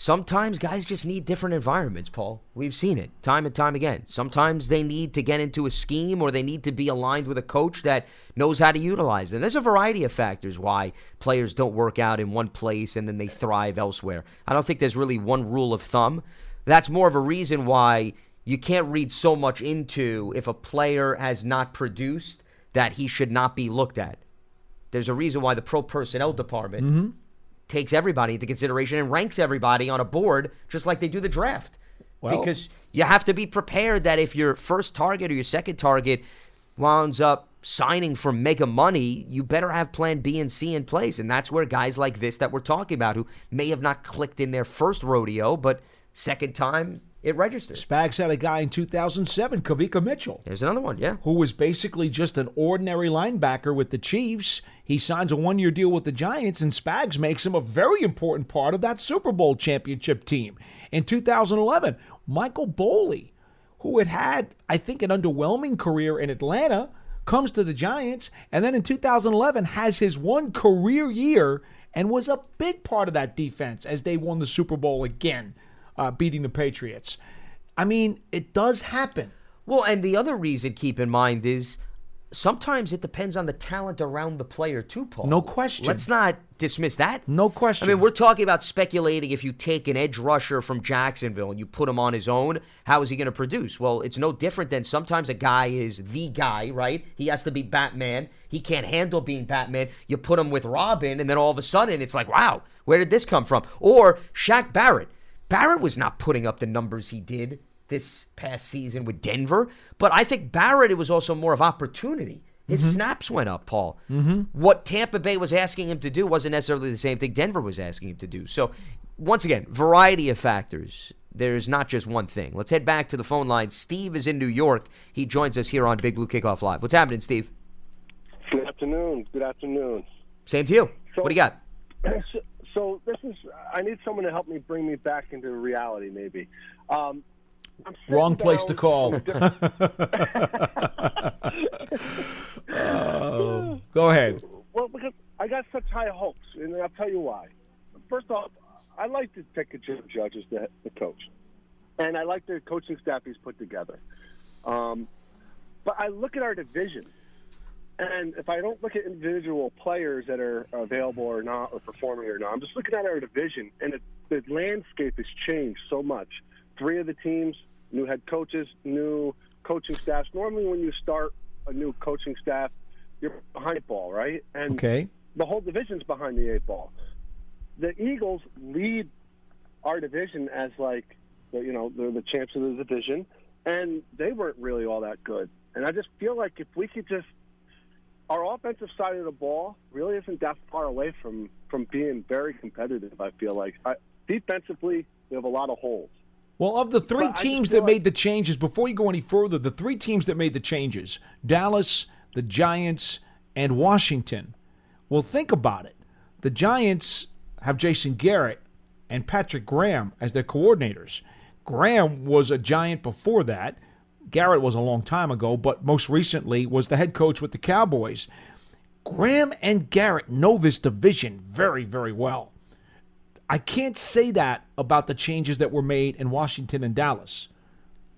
Sometimes guys just need different environments, Paul. We've seen it time and time again. Sometimes they need to get into a scheme or they need to be aligned with a coach that knows how to utilize them. There's a variety of factors why players don't work out in one place and then they thrive elsewhere. I don't think there's really one rule of thumb. That's more of a reason why you can't read so much into if a player has not produced that he should not be looked at. There's a reason why the pro personnel department mm-hmm. Takes everybody into consideration and ranks everybody on a board just like they do the draft. Well- because you have to be prepared that if your first target or your second target winds up signing for mega money, you better have plan B and C in place. And that's where guys like this that we're talking about, who may have not clicked in their first rodeo, but second time it registers. Spags had a guy in 2007, Kawika Mitchell. There's another one, yeah. who was basically just an ordinary linebacker with the Chiefs. He signs a one year deal with the Giants, and Spags makes him a very important part of that Super Bowl championship team. In 2011, Michael Boley, who had had, I think, an underwhelming career in Atlanta, comes to the Giants, and then in 2011 has his one career year and was a big part of that defense as they won the Super Bowl again, uh, beating the Patriots. I mean, it does happen. Well, and the other reason, keep in mind, is sometimes it depends on the talent around the player, too, Paul. No question. Let's not dismiss that. No question. I mean, we're talking about speculating if you take an edge rusher from Jacksonville and you put him on his own, how is he going to produce? Well, it's no different than sometimes a guy is the guy, right? He has to be Batman. He can't handle being Batman. You put him with Robin, and then all of a sudden it's like, wow, where did this come from? Or Shaq Barrett. Barrett was not putting up the numbers he did this past season with Denver, but I think Barrett, it was also more of opportunity. His snaps went up, Paul. Mm-hmm. What Tampa Bay was asking him to do wasn't necessarily the same thing Denver was asking him to do. So, once again, variety of factors. There's not just one thing. Let's head back to the phone line. Steve is in New York. He joins us here on Big Blue Kickoff Live. What's happening, Steve? Good afternoon. Good afternoon. Same to you. So- what do you got? So, this is. I need someone to help me bring me back into reality. Maybe. Um, I'm Wrong place to call. Oh, go ahead. Well, because I got such high hopes, and I'll tell you why. First off, I like to take a Jim Judge as the, the coach, and I like the coaching staff he's put together. Um, but I look at our division, and if I don't look at individual players that are available or not, or performing or not, I'm just looking at our division, and it, the landscape has changed so much. Three of the teams, new head coaches, new coaching staffs. Normally, when you start a new coaching staff, you're behind the ball, right? And Okay. the whole division's behind the eight ball. The Eagles lead our division as like, the- you know, they're the champs of the division, and they weren't really all that good. And I just feel like if we could just, our offensive side of the ball really isn't that far away from from being very competitive. I feel like I, defensively, we have a lot of holes. Well, of the three But teams that like- made the changes, before you go any further, the three teams that made the changes Dallas, the Giants, and Washington. Well, think about it. The Giants have Jason Garrett and Patrick Graham as their coordinators. Graham was a Giant before that. Garrett was a long time ago, but most recently was the head coach with the Cowboys. Graham and Garrett know this division very, very well. I can't say that about the changes that were made in Washington and Dallas.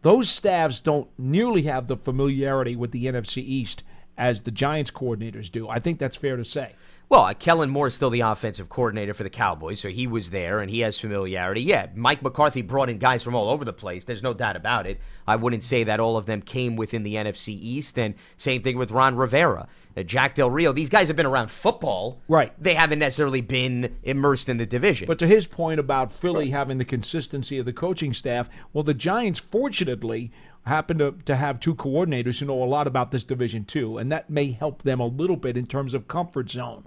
Those staffs don't nearly have the familiarity with the NFC East as the Giants coordinators do. I think that's fair to say. Well, uh, Kellen Moore is still the offensive coordinator for the Cowboys, so he was there and he has familiarity. Yeah, Mike McCarthy brought in guys from all over the place. There's no doubt about it. I wouldn't say that all of them came within the NFC East, and same thing with Ron Rivera, uh, Jack Del Rio. These guys have been around football. Right. They haven't necessarily been immersed in the division. But to his point about Philly having the consistency of the coaching staff, well, the Giants fortunately happen to, to have two coordinators who know a lot about this division too, and that may help them a little bit in terms of comfort zone.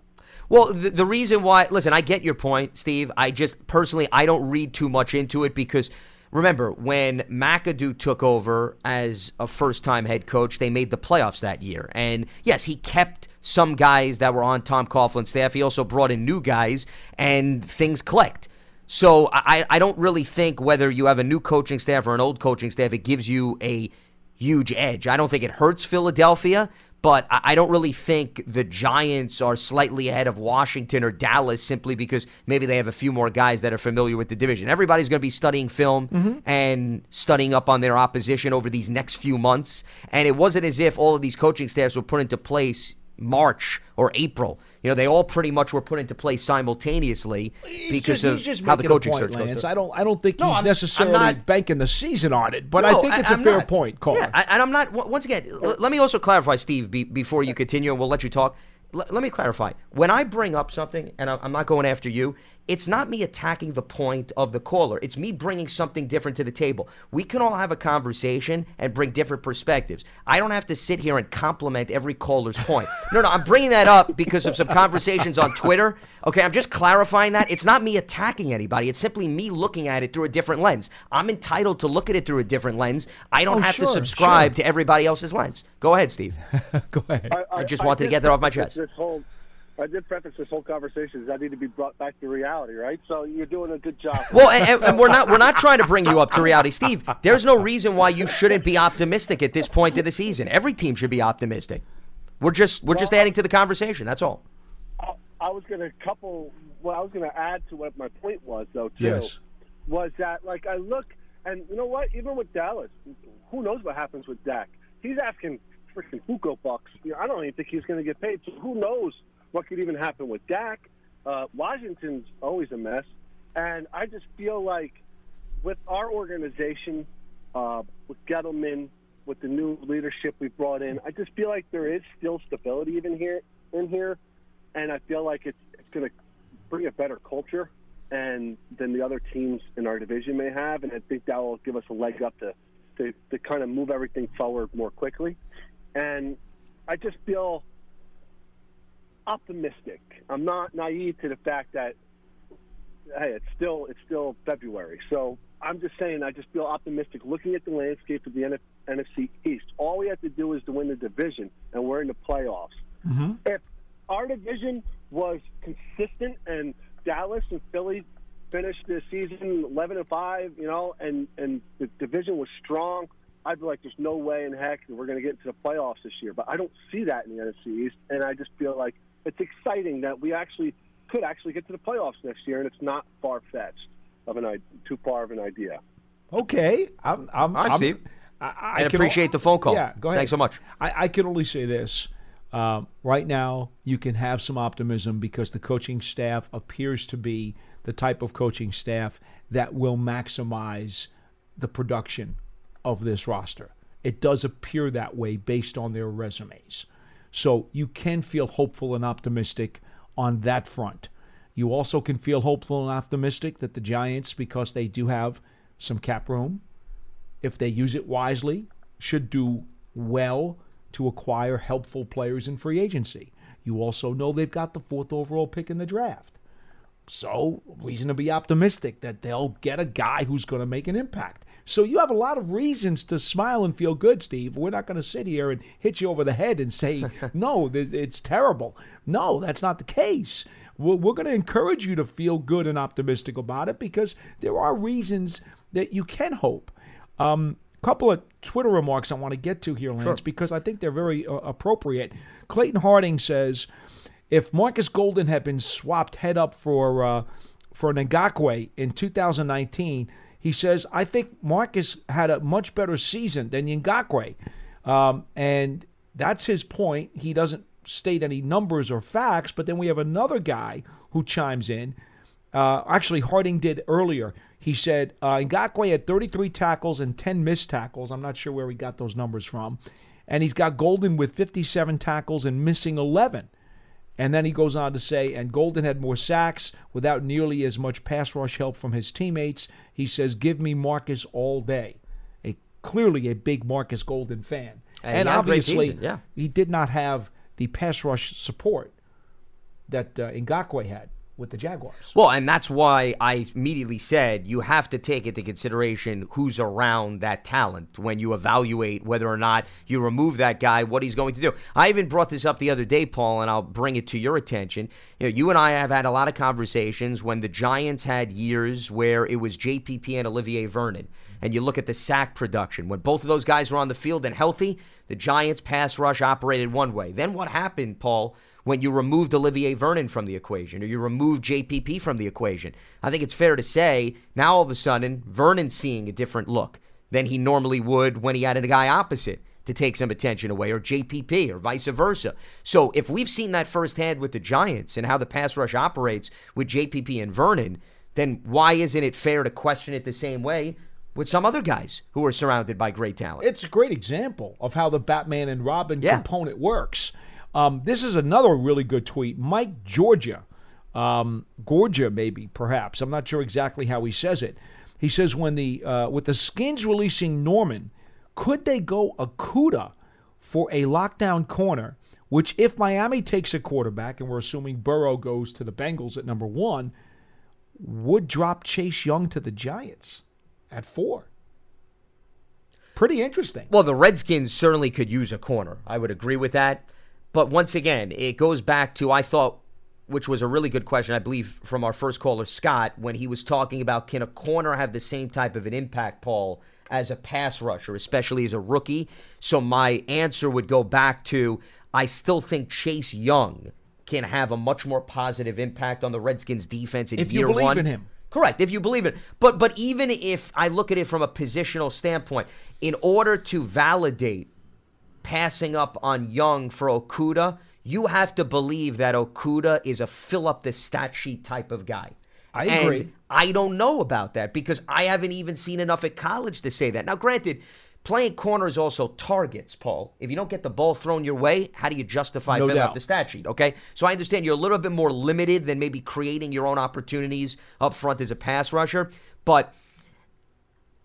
Well, the, the reason why, listen, I get your point, Steve. I just personally, I don't read too much into it because remember, when McAdoo took over as a first time head coach, they made the playoffs that year. And yes, he kept some guys that were on Tom Coughlin's staff. He also brought in new guys, and things clicked. So I, I don't really think whether you have a new coaching staff or an old coaching staff, it gives you a huge edge. I don't think it hurts Philadelphia, but I don't really think the Giants are slightly ahead of Washington or Dallas simply because maybe they have a few more guys that are familiar with the division. Everybody's going to be studying film mm-hmm. and studying up on their opposition over these next few months. And it wasn't as if all of these coaching staffs were put into place March or April. You know, they all pretty much were put into place simultaneously because He's of just- how the coaching point, search goes. Lance. through. I don't. I don't think No, he's I'm- I'm necessarily not- banking the season on it, but I think it's a I'm fair not. point, Cole. Yeah, I- and I'm not. Once again, l- let me also clarify, Steve, be, before you continue, and we'll let you talk. L- let me clarify. When I bring up something, and I- I'm not going after you, it's not me attacking the point of the caller. It's me bringing something different to the table. We can all have a conversation and bring different perspectives. I don't have to sit here and compliment every caller's point. No, no, I'm bringing that up because of some conversations on Twitter. Okay, I'm just clarifying that. It's not me attacking anybody. It's simply me looking at it through a different lens. I'm entitled to look at it through a different lens. I don't Oh, have sure, to subscribe sure. to everybody else's lens. Go ahead, Steve. Go ahead. I just wanted to get that off my chest. This whole, I did preface this whole conversation as I need to be brought back to reality, right? So you're doing a good job. Well, and, and- we're not we're not trying to bring you up to reality, Steve. There's no reason why you shouldn't be optimistic at this point of the season. Every team should be optimistic. We're just we're just adding to the conversation. That's all. I, I was going to couple. Well, I was going to add to what my point was, though. Too, Yes. was that like I look and you know what? Even with Dallas, who knows what happens with Dak? He's asking freaking Hugo bucks. You know, I don't even think he's going to get paid. So who knows what could even happen with Dak? Uh, Washington's always a mess, and I just feel like with our organization, uh, with Gettleman, with the new leadership we brought in, I just feel like there is still stability even here in here, and I feel like it's it's going to bring a better culture and than the other teams in our division may have, and I think that will give us a leg up to to, to kind of move everything forward more quickly. And I just feel optimistic. I'm not naive to the fact that hey, it's still it's still February. So I'm just saying I just feel optimistic looking at the landscape of the NF- NFC East. All we have to do is to win the division, and we're in the playoffs. Mm-hmm. If our division was consistent and Dallas and Philly finished the season 11 and 5, you know, and, and the division was strong, I'd be like, there's no way in heck that we're going to get into the playoffs this year. But I don't see that in the NFC East, and I just feel like it's exciting that we actually could actually get to the playoffs next year, and it's not far fetched of an too far of an idea. Okay, I'm. I'm All right, I'm, Steve. I, I I can- appreciate the phone call. Yeah, go ahead. Thanks so much. I, I can only say this. Um, right now, you can have some optimism because the coaching staff appears to be the type of coaching staff that will maximize the production of this roster. It does appear that way based on their resumes. So you can feel hopeful and optimistic on that front. You also can feel hopeful and optimistic that the Giants, because they do have some cap room, if they use it wisely, should do well to acquire helpful players in free agency. You also know they've got the fourth overall pick in the draft. So, reason to be optimistic that they'll get a guy who's going to make an impact. So, you have a lot of reasons to smile and feel good, Steve. We're not going to sit here and hit you over the head and say, no, it's terrible. No, that's not the case. We're, we're going to encourage you to feel good and optimistic about it because there are reasons that you can hope. Um, couple of Twitter remarks I want to get to here, Lance, because I think they're very uh, appropriate. Clayton Harding says, if Marcus Golden had been swapped head up for uh, for Ngakoue in 2019, he says, I think Marcus had a much better season than Ngakoue. Um, and that's his point. He doesn't state any numbers or facts, but then we have another guy who chimes in. Uh, actually, Harding did earlier. He said uh, Ngakoue had 33 tackles and 10 missed tackles. I'm not sure where he got those numbers from. And he's got Golden with 57 tackles and missing 11. And then he goes on to say, and Golden had more sacks without nearly as much pass rush help from his teammates. He says, "Give me Marcus all day." A clearly a big Marcus Golden fan, And and obviously season, yeah. he did not have the pass rush support that uh, Ngakoue had with the Jaguars. Well, and that's why I immediately said you have to take into consideration who's around that talent when you evaluate whether or not you remove that guy, what he's going to do. I even brought this up the other day, Paul, and I'll bring it to your attention. You know, you and I have had a lot of conversations when the Giants had years where it was JPP and Olivier Vernon. And you look at the sack production. When both of those guys were on the field and healthy, the Giants' pass rush operated one way. Then what happened, Paul, when you removed Olivier Vernon from the equation or you removed JPP from the equation. I think it's fair to say now all of a sudden Vernon's seeing a different look than he normally would when he had a guy opposite to take some attention away or JPP or vice versa. So if we've seen that firsthand with the Giants and how the pass rush operates with JPP and Vernon, then why isn't it fair to question it the same way with some other guys who are surrounded by great talent? It's a great example of how the Batman and Robin Yeah. component works. Um, this is another really good tweet. Mike Georgia, um, Georgia maybe perhaps. I'm not sure exactly how he says it. He says when the uh, with the Skins releasing Norman, could they go Okudah for a lockdown corner? Which, if Miami takes a quarterback, and we're assuming Burrow goes to the Bengals at number one, would drop Chase Young to the Giants at four. Pretty interesting. Well, the Redskins certainly could use a corner. I would agree with that. But once again, it goes back to I thought, which was a really good question, I believe, from our first caller, Scott, when he was talking about can a corner have the same type of an impact, Paul, as a pass rusher, especially as a rookie? So my answer would go back to I still think Chase Young can have a much more positive impact on the Redskins defense in If you year believe one. in him. Correct, if you believe it. But but even if I look at it from a positional standpoint, in order to validate passing up on Young for Okudah, you have to believe that Okudah is a fill up the stat sheet type of guy. I And agree. I don't know about that because I haven't even seen enough at college to say that. Now, granted, playing corner is also targets, Paul. If you don't get the ball thrown your way, how do you justify No filling up the stat sheet? Okay, so I understand you're a little bit more limited than maybe creating your own opportunities up front as a pass rusher, but.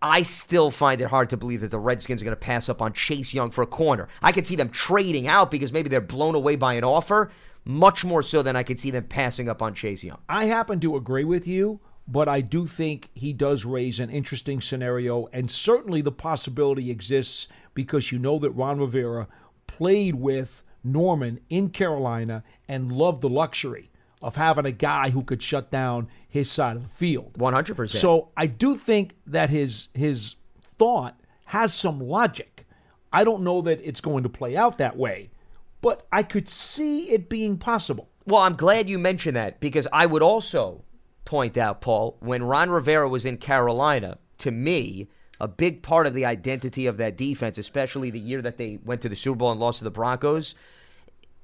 I still find it hard to believe that the Redskins are going to pass up on Chase Young for a corner. I could see them trading out because maybe they're blown away by an offer, much more so than I could see them passing up on Chase Young. I happen to agree with you, but I do think he does raise an interesting scenario, and certainly the possibility exists because you know that Ron Rivera played with Norman in Carolina and loved the luxury of having a guy who could shut down his side of the field. 100%. So I do think that his his thought has some logic. I don't know that it's going to play out that way, but I could see it being possible. Well, I'm glad you mentioned that because I would also point out, Paul, when Ron Rivera was in Carolina, to me, a big part of the identity of that defense, especially the year that they went to the Super Bowl and lost to the Broncos,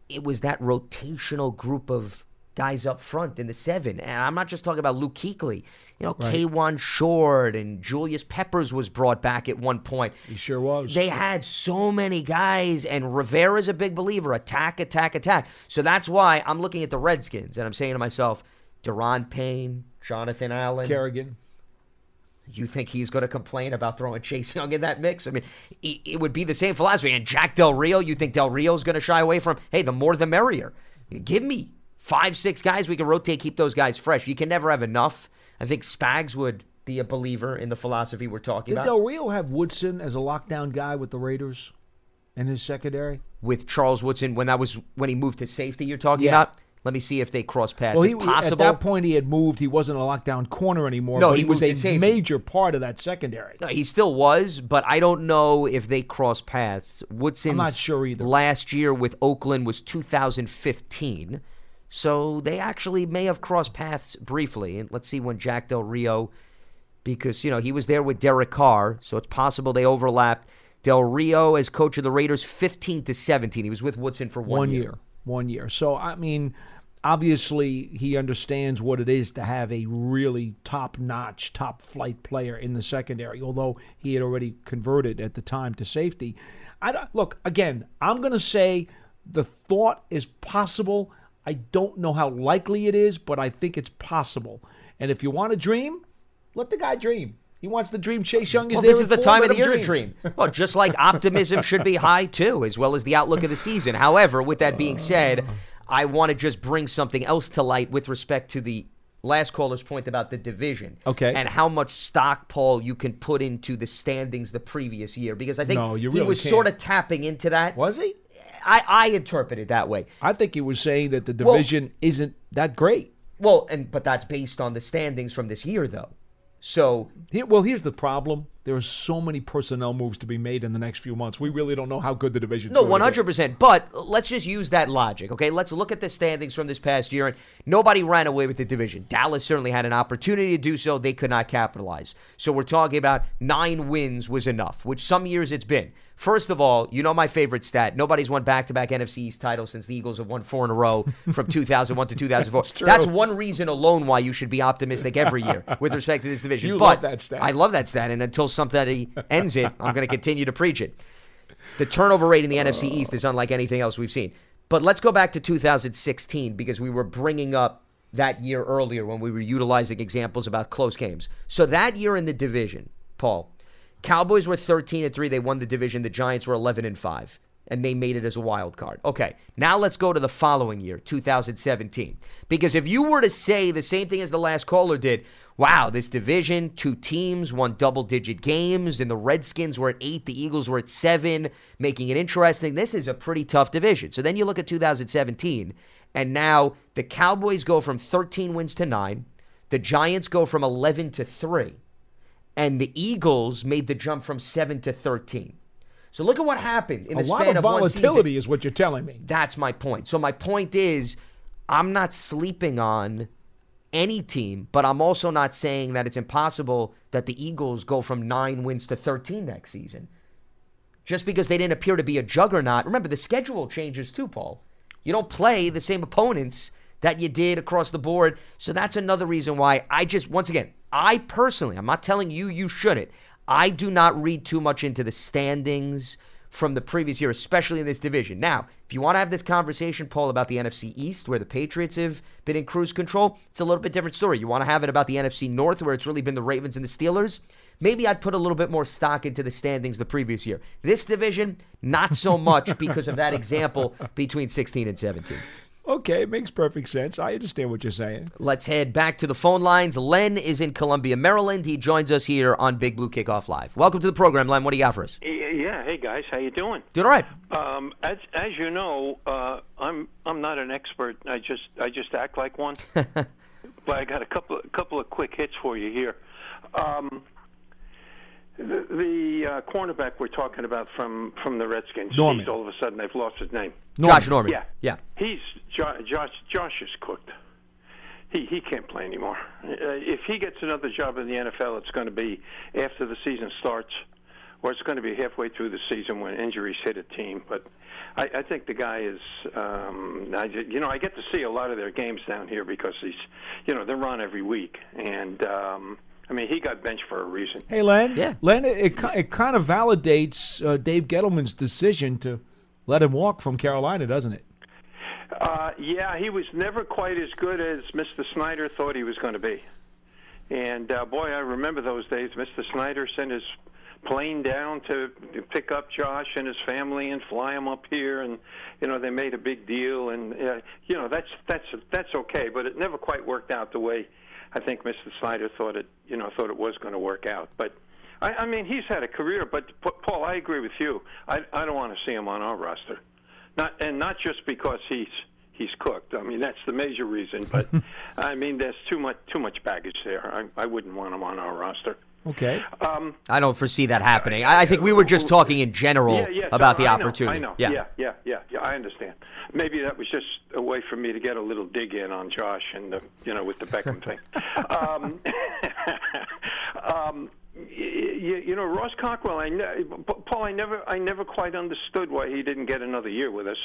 it was that rotational group of guys up front in the seven. And I'm not just talking about Luke Kuechly. You know, Right. Kawann Short and Julius Peppers was brought back at one point. He sure was. They had so many guys, and Rivera's a big believer attack, attack, attack. So that's why I'm looking at the Redskins and I'm saying to myself, Daron Payne, Jonathan Allen. Kerrigan. You think he's going to complain about throwing Chase Young in that mix? I mean, it, it would be the same philosophy. And Jack Del Rio, you think Del Rio's going to shy away from? Hey, the more the merrier. Give me five, six guys we can rotate, keep those guys fresh. You can never have enough. I think Spags would be a believer in the philosophy we're talking Did about Del Rio have Woodson as a lockdown guy with the Raiders in his secondary? with Charles Woodson when that was when he moved to safety. You're talking Yeah. about. Let me see if they cross paths. Well, it's he, possible. at that point he had moved. He wasn't a lockdown corner anymore. No, but he he was a major part of that secondary. No, he still was, but I don't know if they cross paths. Woodson's I'm not sure either. last year with Oakland was 2015. So they actually may have crossed paths briefly. And let's see when Jack Del Rio, because, you know, he was there with Derek Carr. So it's possible they overlapped. Del Rio, as coach of the Raiders, 15 to 17. He was with Woodson for one, one year. One year. So I mean, obviously he understands what it is to have a really top-notch, top-flight player in the secondary. Although he had already converted at the time to safety. I don't, look again. I'm going to say the thought is possible. I don't know how likely it is, but I think it's possible. And if you want to dream, let the guy dream. He wants to dream. Chase Young is Well, this is the time of the year to dream. Well, just like optimism should be high too, as well as the outlook of the season. However, with that being said, I want to just bring something else to light with respect to the last caller's point about the division. Okay. And how much stock, Paul, you can put into the standings the previous year. Because I think No, you he was can't. sort of tapping into that. Was he? I, I interpret it that way. I think he was saying that the Well- division isn't that great. Well, and but that's based on the standings from this year though. So Here, well, here's the problem. There are so many personnel moves to be made in the next few months. We really don't know how good the division. No, one hundred percent. But let's just use that logic, okay? Let's look at the standings from this past year, and nobody ran away with the division. Dallas certainly had an opportunity to do so; they could not capitalize. So we're talking about nine wins was enough, which some years it's been. First of all, you know my favorite stat: nobody's won back-to-back NFC East titles since the Eagles have won four in a row from 2001 to 2004. true. That's one reason alone why you should be optimistic every year with respect to this division. You but love that stat. I love that stat, and until somebody ends it, I'm going to continue to preach it. The turnover rate in the NFC East is unlike anything else we've seen. But let's go back to 2016 because we were bringing up that year earlier when we were utilizing examples about close games. So that year in the division, Paul, Cowboys were 13 and 3, they won the division. The Giants were 11 and 5 and they made it as a wild card. Okay. Now let's go to the following year, 2017. Because if you were to say the same thing as the last caller did, wow, this division, two teams won double digit games, and the Redskins were at eight, the Eagles were at seven, making it interesting. This is a pretty tough division. So then you look at 2017, and now the Cowboys go from 13 wins to nine, the Giants go from 11 to three, and the Eagles made the jump from seven to 13. So look at what happened in A the lot span of of volatility is what you're telling me. That's my point. So my point is, I'm not sleeping on any team, but I'm also not saying that it's impossible that the Eagles go from nine wins to 13 next season. Just because they didn't appear to be a juggernaut. Remember, the schedule changes too, Paul. You don't play the same opponents that you did across the board. So that's another reason why I just, once again, I personally, I'm not telling you you shouldn't. I do not read too much into the standings from the previous year, especially in this division. Now, if you want to have this conversation, Paul, about the NFC East, where the Patriots have been in cruise control, it's a little bit different story. You want to have it about the NFC North, where it's really been the Ravens and the Steelers. Maybe I'd put a little bit more stock into the standings the previous year. This division, not so much because of that example between 16 and 17. Okay, it makes perfect sense. I understand what you're saying. Let's head back to the phone lines. Len is in Columbia, Maryland. He joins us here on Big Blue Kickoff Live. Welcome to the program, Len. What do you got for us? Yeah, hey guys, how you doing? Doing all right. Um, as as you know, uh, I'm I'm not an expert. I just I just act like one. but I got a couple a couple of quick hits for you here. Um, the the uh, cornerback we're talking about from from the Redskins. Norman. He's all of a sudden they've lost his name. Josh Norman. Yeah, Yeah. He's Jo- Josh. Josh is cooked. He he can't play anymore. Uh, if he gets another job in the NFL, it's going to be after the season starts, or it's going to be halfway through the season when injuries hit a team. But I, I think the guy is. Um, I, ju- you know, I get to see a lot of their games down here because he's, you know, they're on every week, and um, I mean, he got benched for a reason. Hey, Len. Yeah. Len, it, it, kind of validates uh, Dave Gettleman's decision to let him walk from Carolina, doesn't it? Uh, yeah, he was never quite as good as Mr. Snyder thought he was going to be. And uh, boy, I remember those days. Mr. Snyder sent his plane down to pick up Josh and his family and fly him up here, and you know they made a big deal. And uh, you know that's that's that's okay, but it never quite worked out the way I think Mr. Snyder thought it you know thought it was going to work out. But I, I mean, he's had a career. But Paul, I agree with you. I I don't want to see him on our roster. Not and not just because he's he's cooked. I mean that's the major reason. But I mean there's too much too much baggage there. I I wouldn't want him on our roster. Okay. Um, I don't foresee that happening. I, I think we were just talking in general yeah, yeah, about no, the I know, opportunity. I know. Yeah. yeah, yeah, yeah, yeah. I understand. Maybe that was just a way for me to get a little dig in on Josh and the, you know with the Beckham thing. Um, um, you, you know Ross Cockrell. I ne- Paul. I never, I never quite understood why he didn't get another year with us.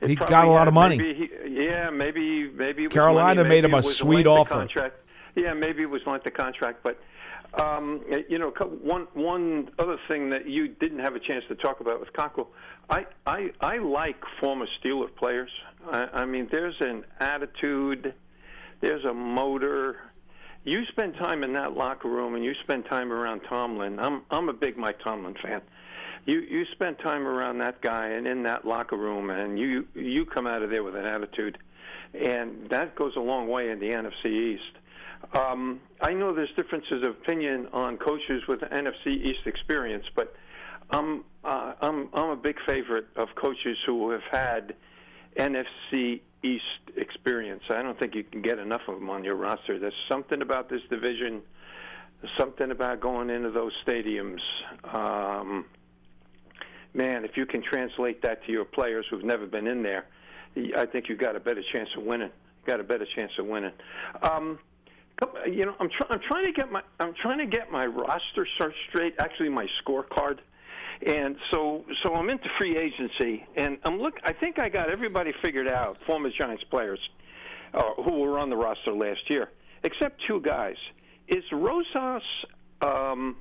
It He got a lot of money. Maybe he, yeah, maybe, maybe it was Carolina money, made maybe him a sweet offer. Contract. Yeah, maybe it was like the contract, but um, you know, one one other thing that you didn't have a chance to talk about with Cockrell, I I, I like former Steeler players. I, I mean, there's an attitude, there's a motor. You spend time in that locker room, and you spend time around Tomlin. I'm I'm a big Mike Tomlin fan. You you spend time around that guy and in that locker room, and you you come out of there with an attitude, and that goes a long way in the NFC East. Um, I know there's differences of opinion on coaches with NFC East experience, but I'm uh, I'm I'm a big favorite of coaches who have had NFC East experience. I don't think you can get enough of them on your roster. There's something about this division, something about going into those stadiums. Um, man, if you can translate that to your players who've never been in there, I think you've got a better chance of winning. Got a better chance of winning. Um, you know, I'm, try- I'm trying to get my I'm trying to get my roster search straight. Actually, my scorecard. And so, so I'm into free agency, and I'm look. I think I got everybody figured out. Former Giants players uh, who were on the roster last year, except two guys. Is Rosas um,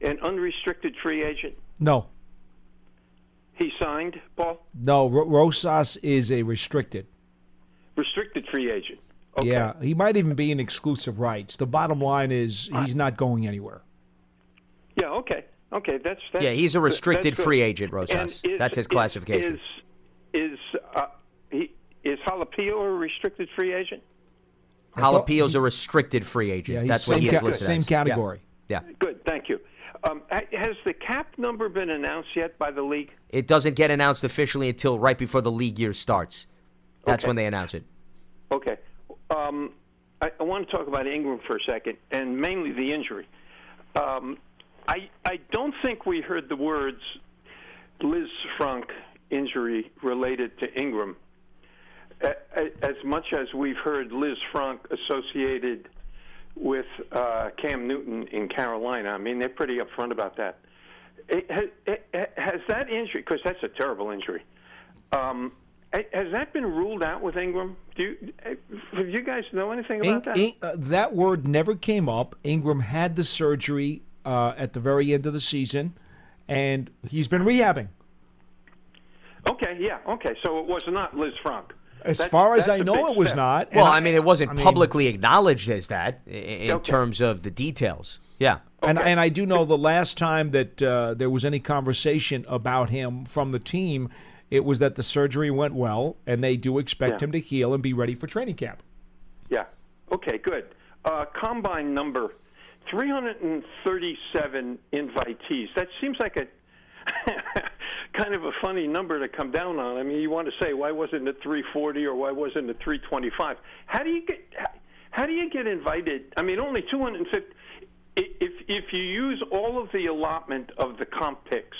an unrestricted free agent? No. He signed, Paul. No, Ro- Rosas is a restricted. Restricted free agent. Okay. Yeah, he might even be in exclusive rights. The bottom line is he's not going anywhere. Yeah. Okay. Okay. That's, that's Yeah, he's a restricted free agent, And Rosas. is- That's his classification. Is is uh, he is Halapio a restricted free agent? thought Halapio's a restricted free agent. Yeah, That's what same he is ca- listed same as. category. Yeah. Good. Thank you. Um, has the cap number been announced yet by the league? It doesn't get announced officially until right before the league year starts. That's Okay. when they announce it. Okay. Um, I, I want to talk about Ingram for a second, and mainly the injury. Um, I I don't think we heard the words Liz Frank injury related to Ingram as much as we've heard Liz Frank associated with uh, Cam Newton in Carolina. I mean, they're pretty upfront about that. It, has, it, has that injury, because that's a terrible injury, um, has that been ruled out with Ingram? Do you, have you guys know anything In- about that? in- uh, that word never came up. Ingram had the surgery uh, at the very end of the season, and he's been rehabbing. Okay, yeah, okay. So it was not Liz Frank. As That- far as I know, it was step. not. Well, And I mean, it wasn't I mean- publicly acknowledged as that i- in Okay. terms of the details. Yeah. And, and I do know the last time that uh, there was any conversation about him from the team, It was that the surgery went well, and they do expect Yeah. him to heal and be ready for training camp. Yeah. Okay, good. Uh, combine number 337 invitees. That seems like a kind of a funny number to come down on. I mean, you want to say why wasn't it 340 or why wasn't it 325? How do you get how do you get invited? I mean, only 250 i- if if you use all of the allotment of the comp picks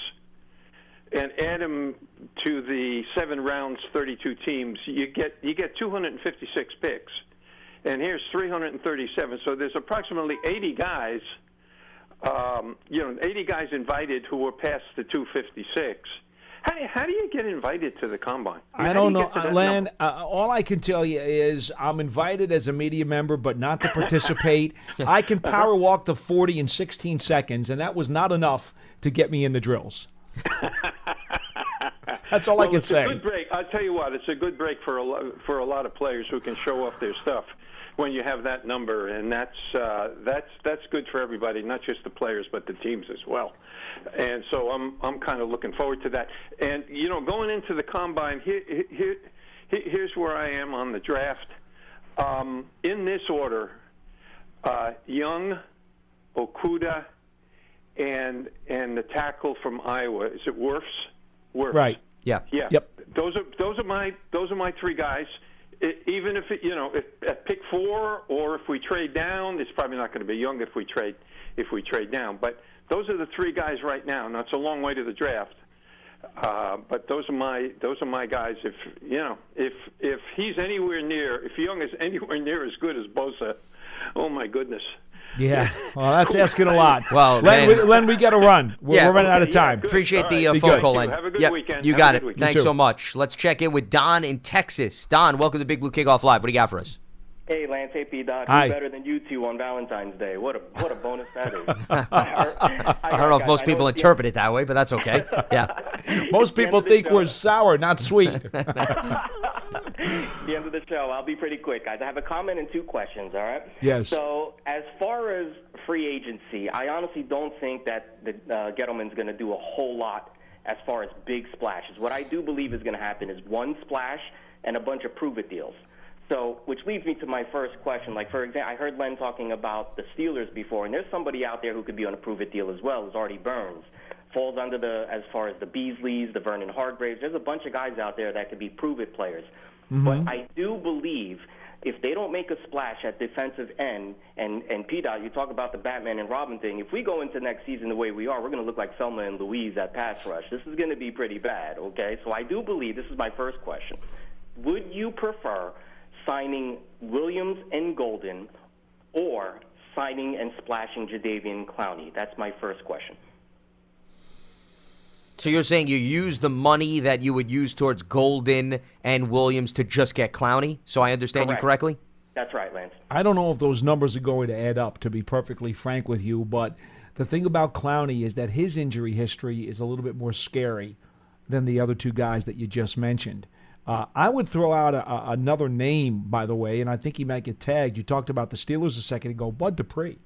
and add them to the seven rounds, 32 teams, you get you get 256 picks, and here's 337. So there's approximately 80 guys, um, you know, 80 guys invited who were past the 256. How do you, how do you get invited to the combine? I How do don't you know, get Len. Uh, all I can tell you is I'm invited as a media member, but not to participate. I can power walk the 40 in 16 seconds, and that was not enough to get me in the drills. That's all I can it's say. A good break. I'll tell you what, it's a good break for a lo- for a lot of players who can show off their stuff when you have that number, and that's uh, that's that's good for everybody, not just the players but the teams as well. And so I'm I'm kind of looking forward to that. And you know, going into the combine, here, here, here here's where I am on the draft. Um, in this order, uh, Young, Okudah, and and the tackle from Iowa. Is it Wirfs? Wirfs. Right. Yeah. Yeah. Yep. Those are those are my those are my three guys. I even if it, you know if at pick four or if we trade down, it's probably not going to be young if we trade if we trade down. But those are the three guys right now. Now it's a long way to the draft. Uh, but those are my those are my guys. If you know if if he's anywhere near if Young is anywhere near as good as Bosa, oh my goodness. Yeah. Well, that's asking a lot. Well, Len, Len- we, Len, we got to run. We're, Yeah. we're running out of time. good. Appreciate All the uh, phone good. call, Thank. Len. Have a good Yep, weekend. You Have got it. weekend. Thanks so much. Let's check in with Don in Texas. Don, welcome to Big Blue Kickoff Live. What do you got for us? Hey, Lance, hey, P. Dot. Hi. Who's better than you two on Valentine's Day? What a what a bonus that is. I don't know if most people interpret it that way, but that's okay. Yeah. Most people think show. we're sour, not sweet. the end of the show. I'll be pretty quick, guys. I have a comment and two questions. All right. Yes. So as far as free agency, I honestly don't think that the uh, Gettleman's going to do a whole lot as far as big splashes. What I do believe is going to happen is one splash and a bunch of prove it deals. So, which leads me to my first question. Like, for example, I heard Len talking about the Steelers before, and there's somebody out there who could be on a prove it deal as well, is Artie Burns. Falls under the, as far as the Beasleys, the Vernon Hargreaves. There's a bunch of guys out there that could be prove it players. Mm-hmm. But I do believe if they don't make a splash at defensive end, and and P. Dot, you talk about the Batman and Robin thing. If we go into next season the way we are, we're going to look like Thelma and Louise at pass rush. This is going to be pretty bad. Okay, so I do believe this is my first question. Would you prefer signing Williams and Golden, or signing and splashing Jadeveon Clowney? That's my first question. So you're saying you use the money that you would use towards Golden and Williams to just get Clowney? So I understand Correct. you correctly? That's right, Lance. I don't know if those numbers are going to add up, to be perfectly frank with you. But the thing about Clowney is that his injury history is a little bit more scary than the other two guys that you just mentioned. Uh, I would throw out a, a, another name, by the way, and I think he might get tagged. You talked about the Steelers a second ago, Bud Dupree.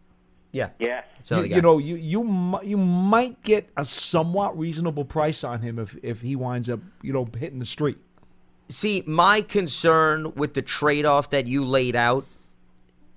Yeah. yeah. So you, you know, you you you might get a somewhat reasonable price on him if if he winds up, you know, hitting the street. See, my concern with the trade off that you laid out,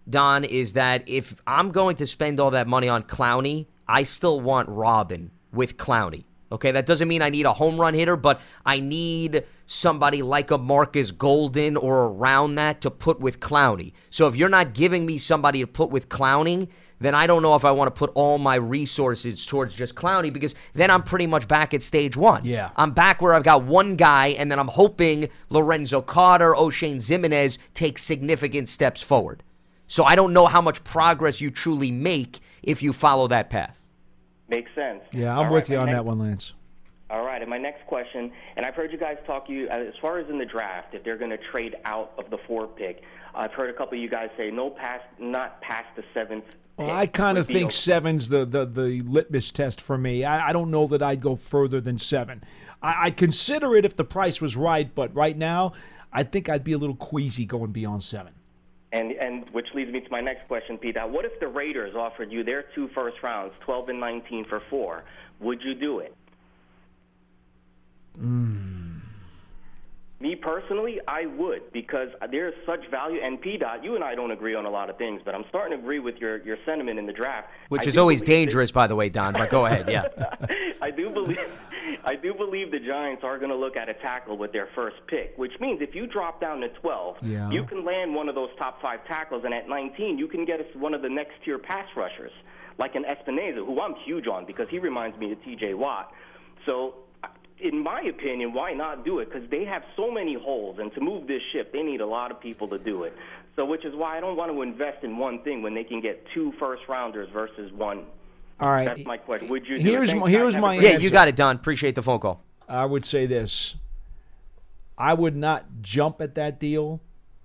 Don, is that if I'm going to spend all that money on Clowney, I still want Robin with Clowney. Okay, that doesn't mean I need a home run hitter, but I need somebody like a Markus Golden or around that to put with Clowney. So if you're not giving me somebody to put with Clowney, then I don't know if I want to put all my resources towards just Clowney because then I'm pretty much back at stage one. Yeah. I'm back where I've got one guy, and then I'm hoping Lorenzo Carter, Oshane Ximines take significant steps forward. So I don't know how much progress you truly make if you follow that path. Makes sense. Yeah, I'm All with right, you on next- that one, Lance. All right, and my next question, and I've heard you guys talk you as far as in the draft, if they're going to trade out of the four pick. I've heard a couple of you guys say no past, not past the seventh. Well, I kind of think okay. seven's the, the, the litmus test for me. I, I don't know that I'd go further than seven. I, I'd consider it if the price was right, but right now, I think I'd be a little queasy going beyond seven. And and which leads me to my next question, Pete. What if the Raiders offered you their two first rounds, 12 and 19 for four? Would you do it? Hmm. Me personally, I would because there's such value. And P. Dot, you and I don't agree on a lot of things, but I'm starting to agree with your, your sentiment in the draft. Which I is always believe that- dangerous, by the way, Don. But go ahead. Yeah. I do believe I do believe the Giants are going to look at a tackle with their first pick, which means if you drop down to 12, Yeah. you can land one of those top five tackles, and at 19, you can get us one of the next tier pass rushers, like an Epenesa, who I'm huge on because he reminds me of T.J. Watt. So. In my opinion, why not do it? Because they have so many holes, and to move this ship, they need a lot of people to do it. So, which is why I don't want to invest in one thing when they can get two first rounders versus one. All right. That's my question. Would you? Do Here's my- here's guys. Have a my great Yeah, answer. you got it, Don. Appreciate the phone call. I would say this. I would not jump at that deal.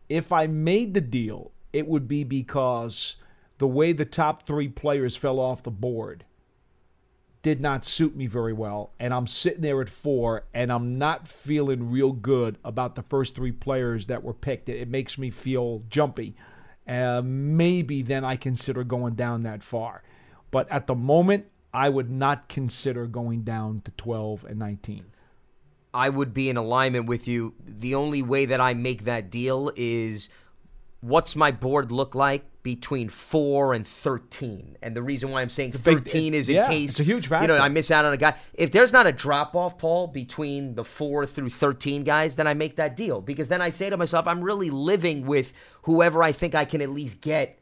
If I made the deal, it would be because the way the top three players fell off the board did not suit me very well. And I'm sitting there at four, and I'm not feeling real good about the first three players that were picked. It, it makes me feel jumpy. Uh, maybe then I consider going down that far. But at the moment, I would not consider going down to 12 and 19. I would be in alignment with you. The only way that I make that deal is what's my board look like between four and thirteen. And the reason why I'm saying big- thirteen it- is in yeah, case it's a huge You know. I miss out on a guy. If there's not a drop off, Paul, between the four through thirteen guys, then I make that deal because then I say to myself, I'm really living with whoever I think I can at least get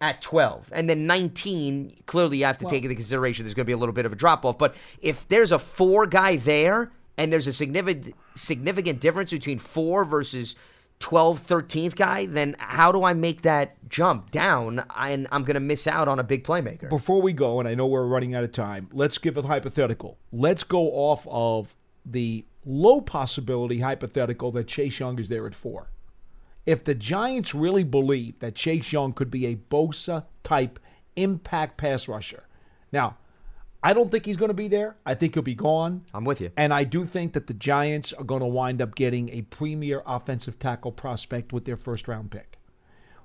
at 12. And then 19, clearly you have to take into consideration there's going to be a little bit of a drop off. But if there's a four guy there and there's a significant significant difference between four versus 12, 13th guy, then how do I make that jump down? And I'm going to miss out on a big playmaker. Before we go, and I know we're running out of time, let's give a hypothetical. Let's go off of the low possibility hypothetical that Chase Young is there at four. If the Giants really believe that Chase Young could be a Bosa type impact pass rusher, now, I don't think he's going to be there. I think he'll be gone. I'm with you. And I do think that the Giants are going to wind up getting a premier offensive tackle prospect with their first round pick.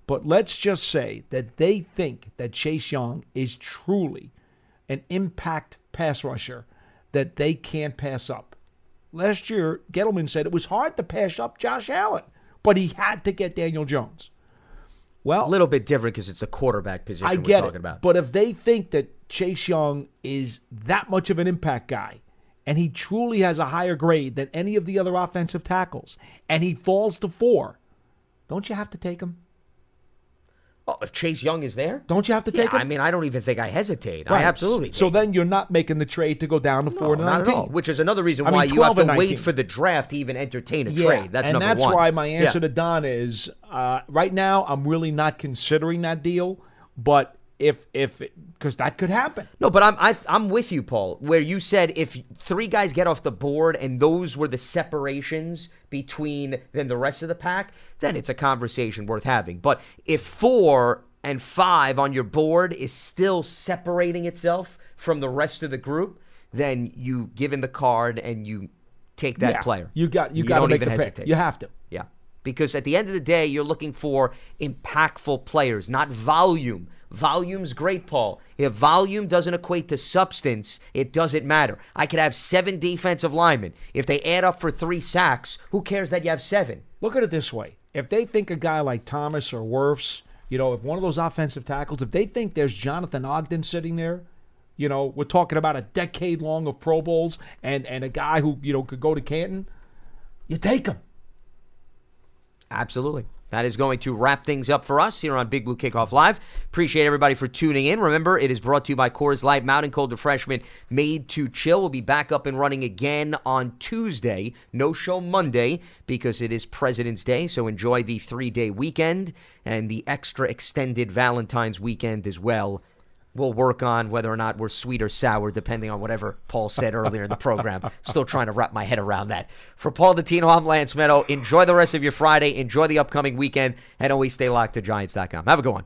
But let's just say that they think that Chase Young is truly an impact pass rusher that they can't pass up. Last year, Gettleman said it was hard to pass up Josh Allen, but he had to get Daniel Jones. Well, A little bit different because it's a quarterback position I we're get talking it. about. But if they think that Chase Young is that much of an impact guy, and he truly has a higher grade than any of the other offensive tackles, and he falls to four, don't you have to take him? Oh, if Chase Young is there? Don't you have to Yeah, take him? I mean, I don't even think I hesitate. I Right. absolutely So then you're not making the trade to go down to four No, to not at nineteen. all. Which is another reason I mean, why you have to wait for the draft to even entertain a Yeah, trade. That's and number that's one. why my answer Yeah. to Don is uh, right now I'm really not considering that deal, but if if because that could happen. No, but I'm I, I'm with you, Paul. Where you said if three guys get off the board and those were the separations between then the rest of the pack, then it's a conversation worth having. But if four and five on your board is still separating itself from the rest of the group, then you give in the card and you take that Yeah. player. You got you, got to make even the pick. hesitate. You have to. Because at the end of the day, you're looking for impactful players, not volume. Volume's great, Paul. If volume doesn't equate to substance, it doesn't matter. I could have seven defensive linemen. If they add up for three sacks, who cares that you have seven? Look at it this way: if they think a guy like Thomas or Wirfs, you know, if one of those offensive tackles, if they think there's Jonathan Ogden sitting there, you know, we're talking about a decade long of Pro Bowls and and a guy who you know could go to Canton, you take him. Absolutely. That is going to wrap things up for us here on Big Blue Kickoff Live. Appreciate everybody for tuning in. Remember, it is brought to you by Coors Light Mountain Cold Refreshment made to chill. We'll be back up and running again on Tuesday. No show Monday because it is President's Day. So enjoy the three day weekend and the extra extended Valentine's weekend as well. We'll work on whether or not we're sweet or sour, depending on whatever Paul said earlier in the program. Still trying to wrap my head around that. For Paul Dottino, I'm Lance Medow. Enjoy the rest of your Friday. Enjoy the upcoming weekend. And always stay locked to Giants.com. Have a good one.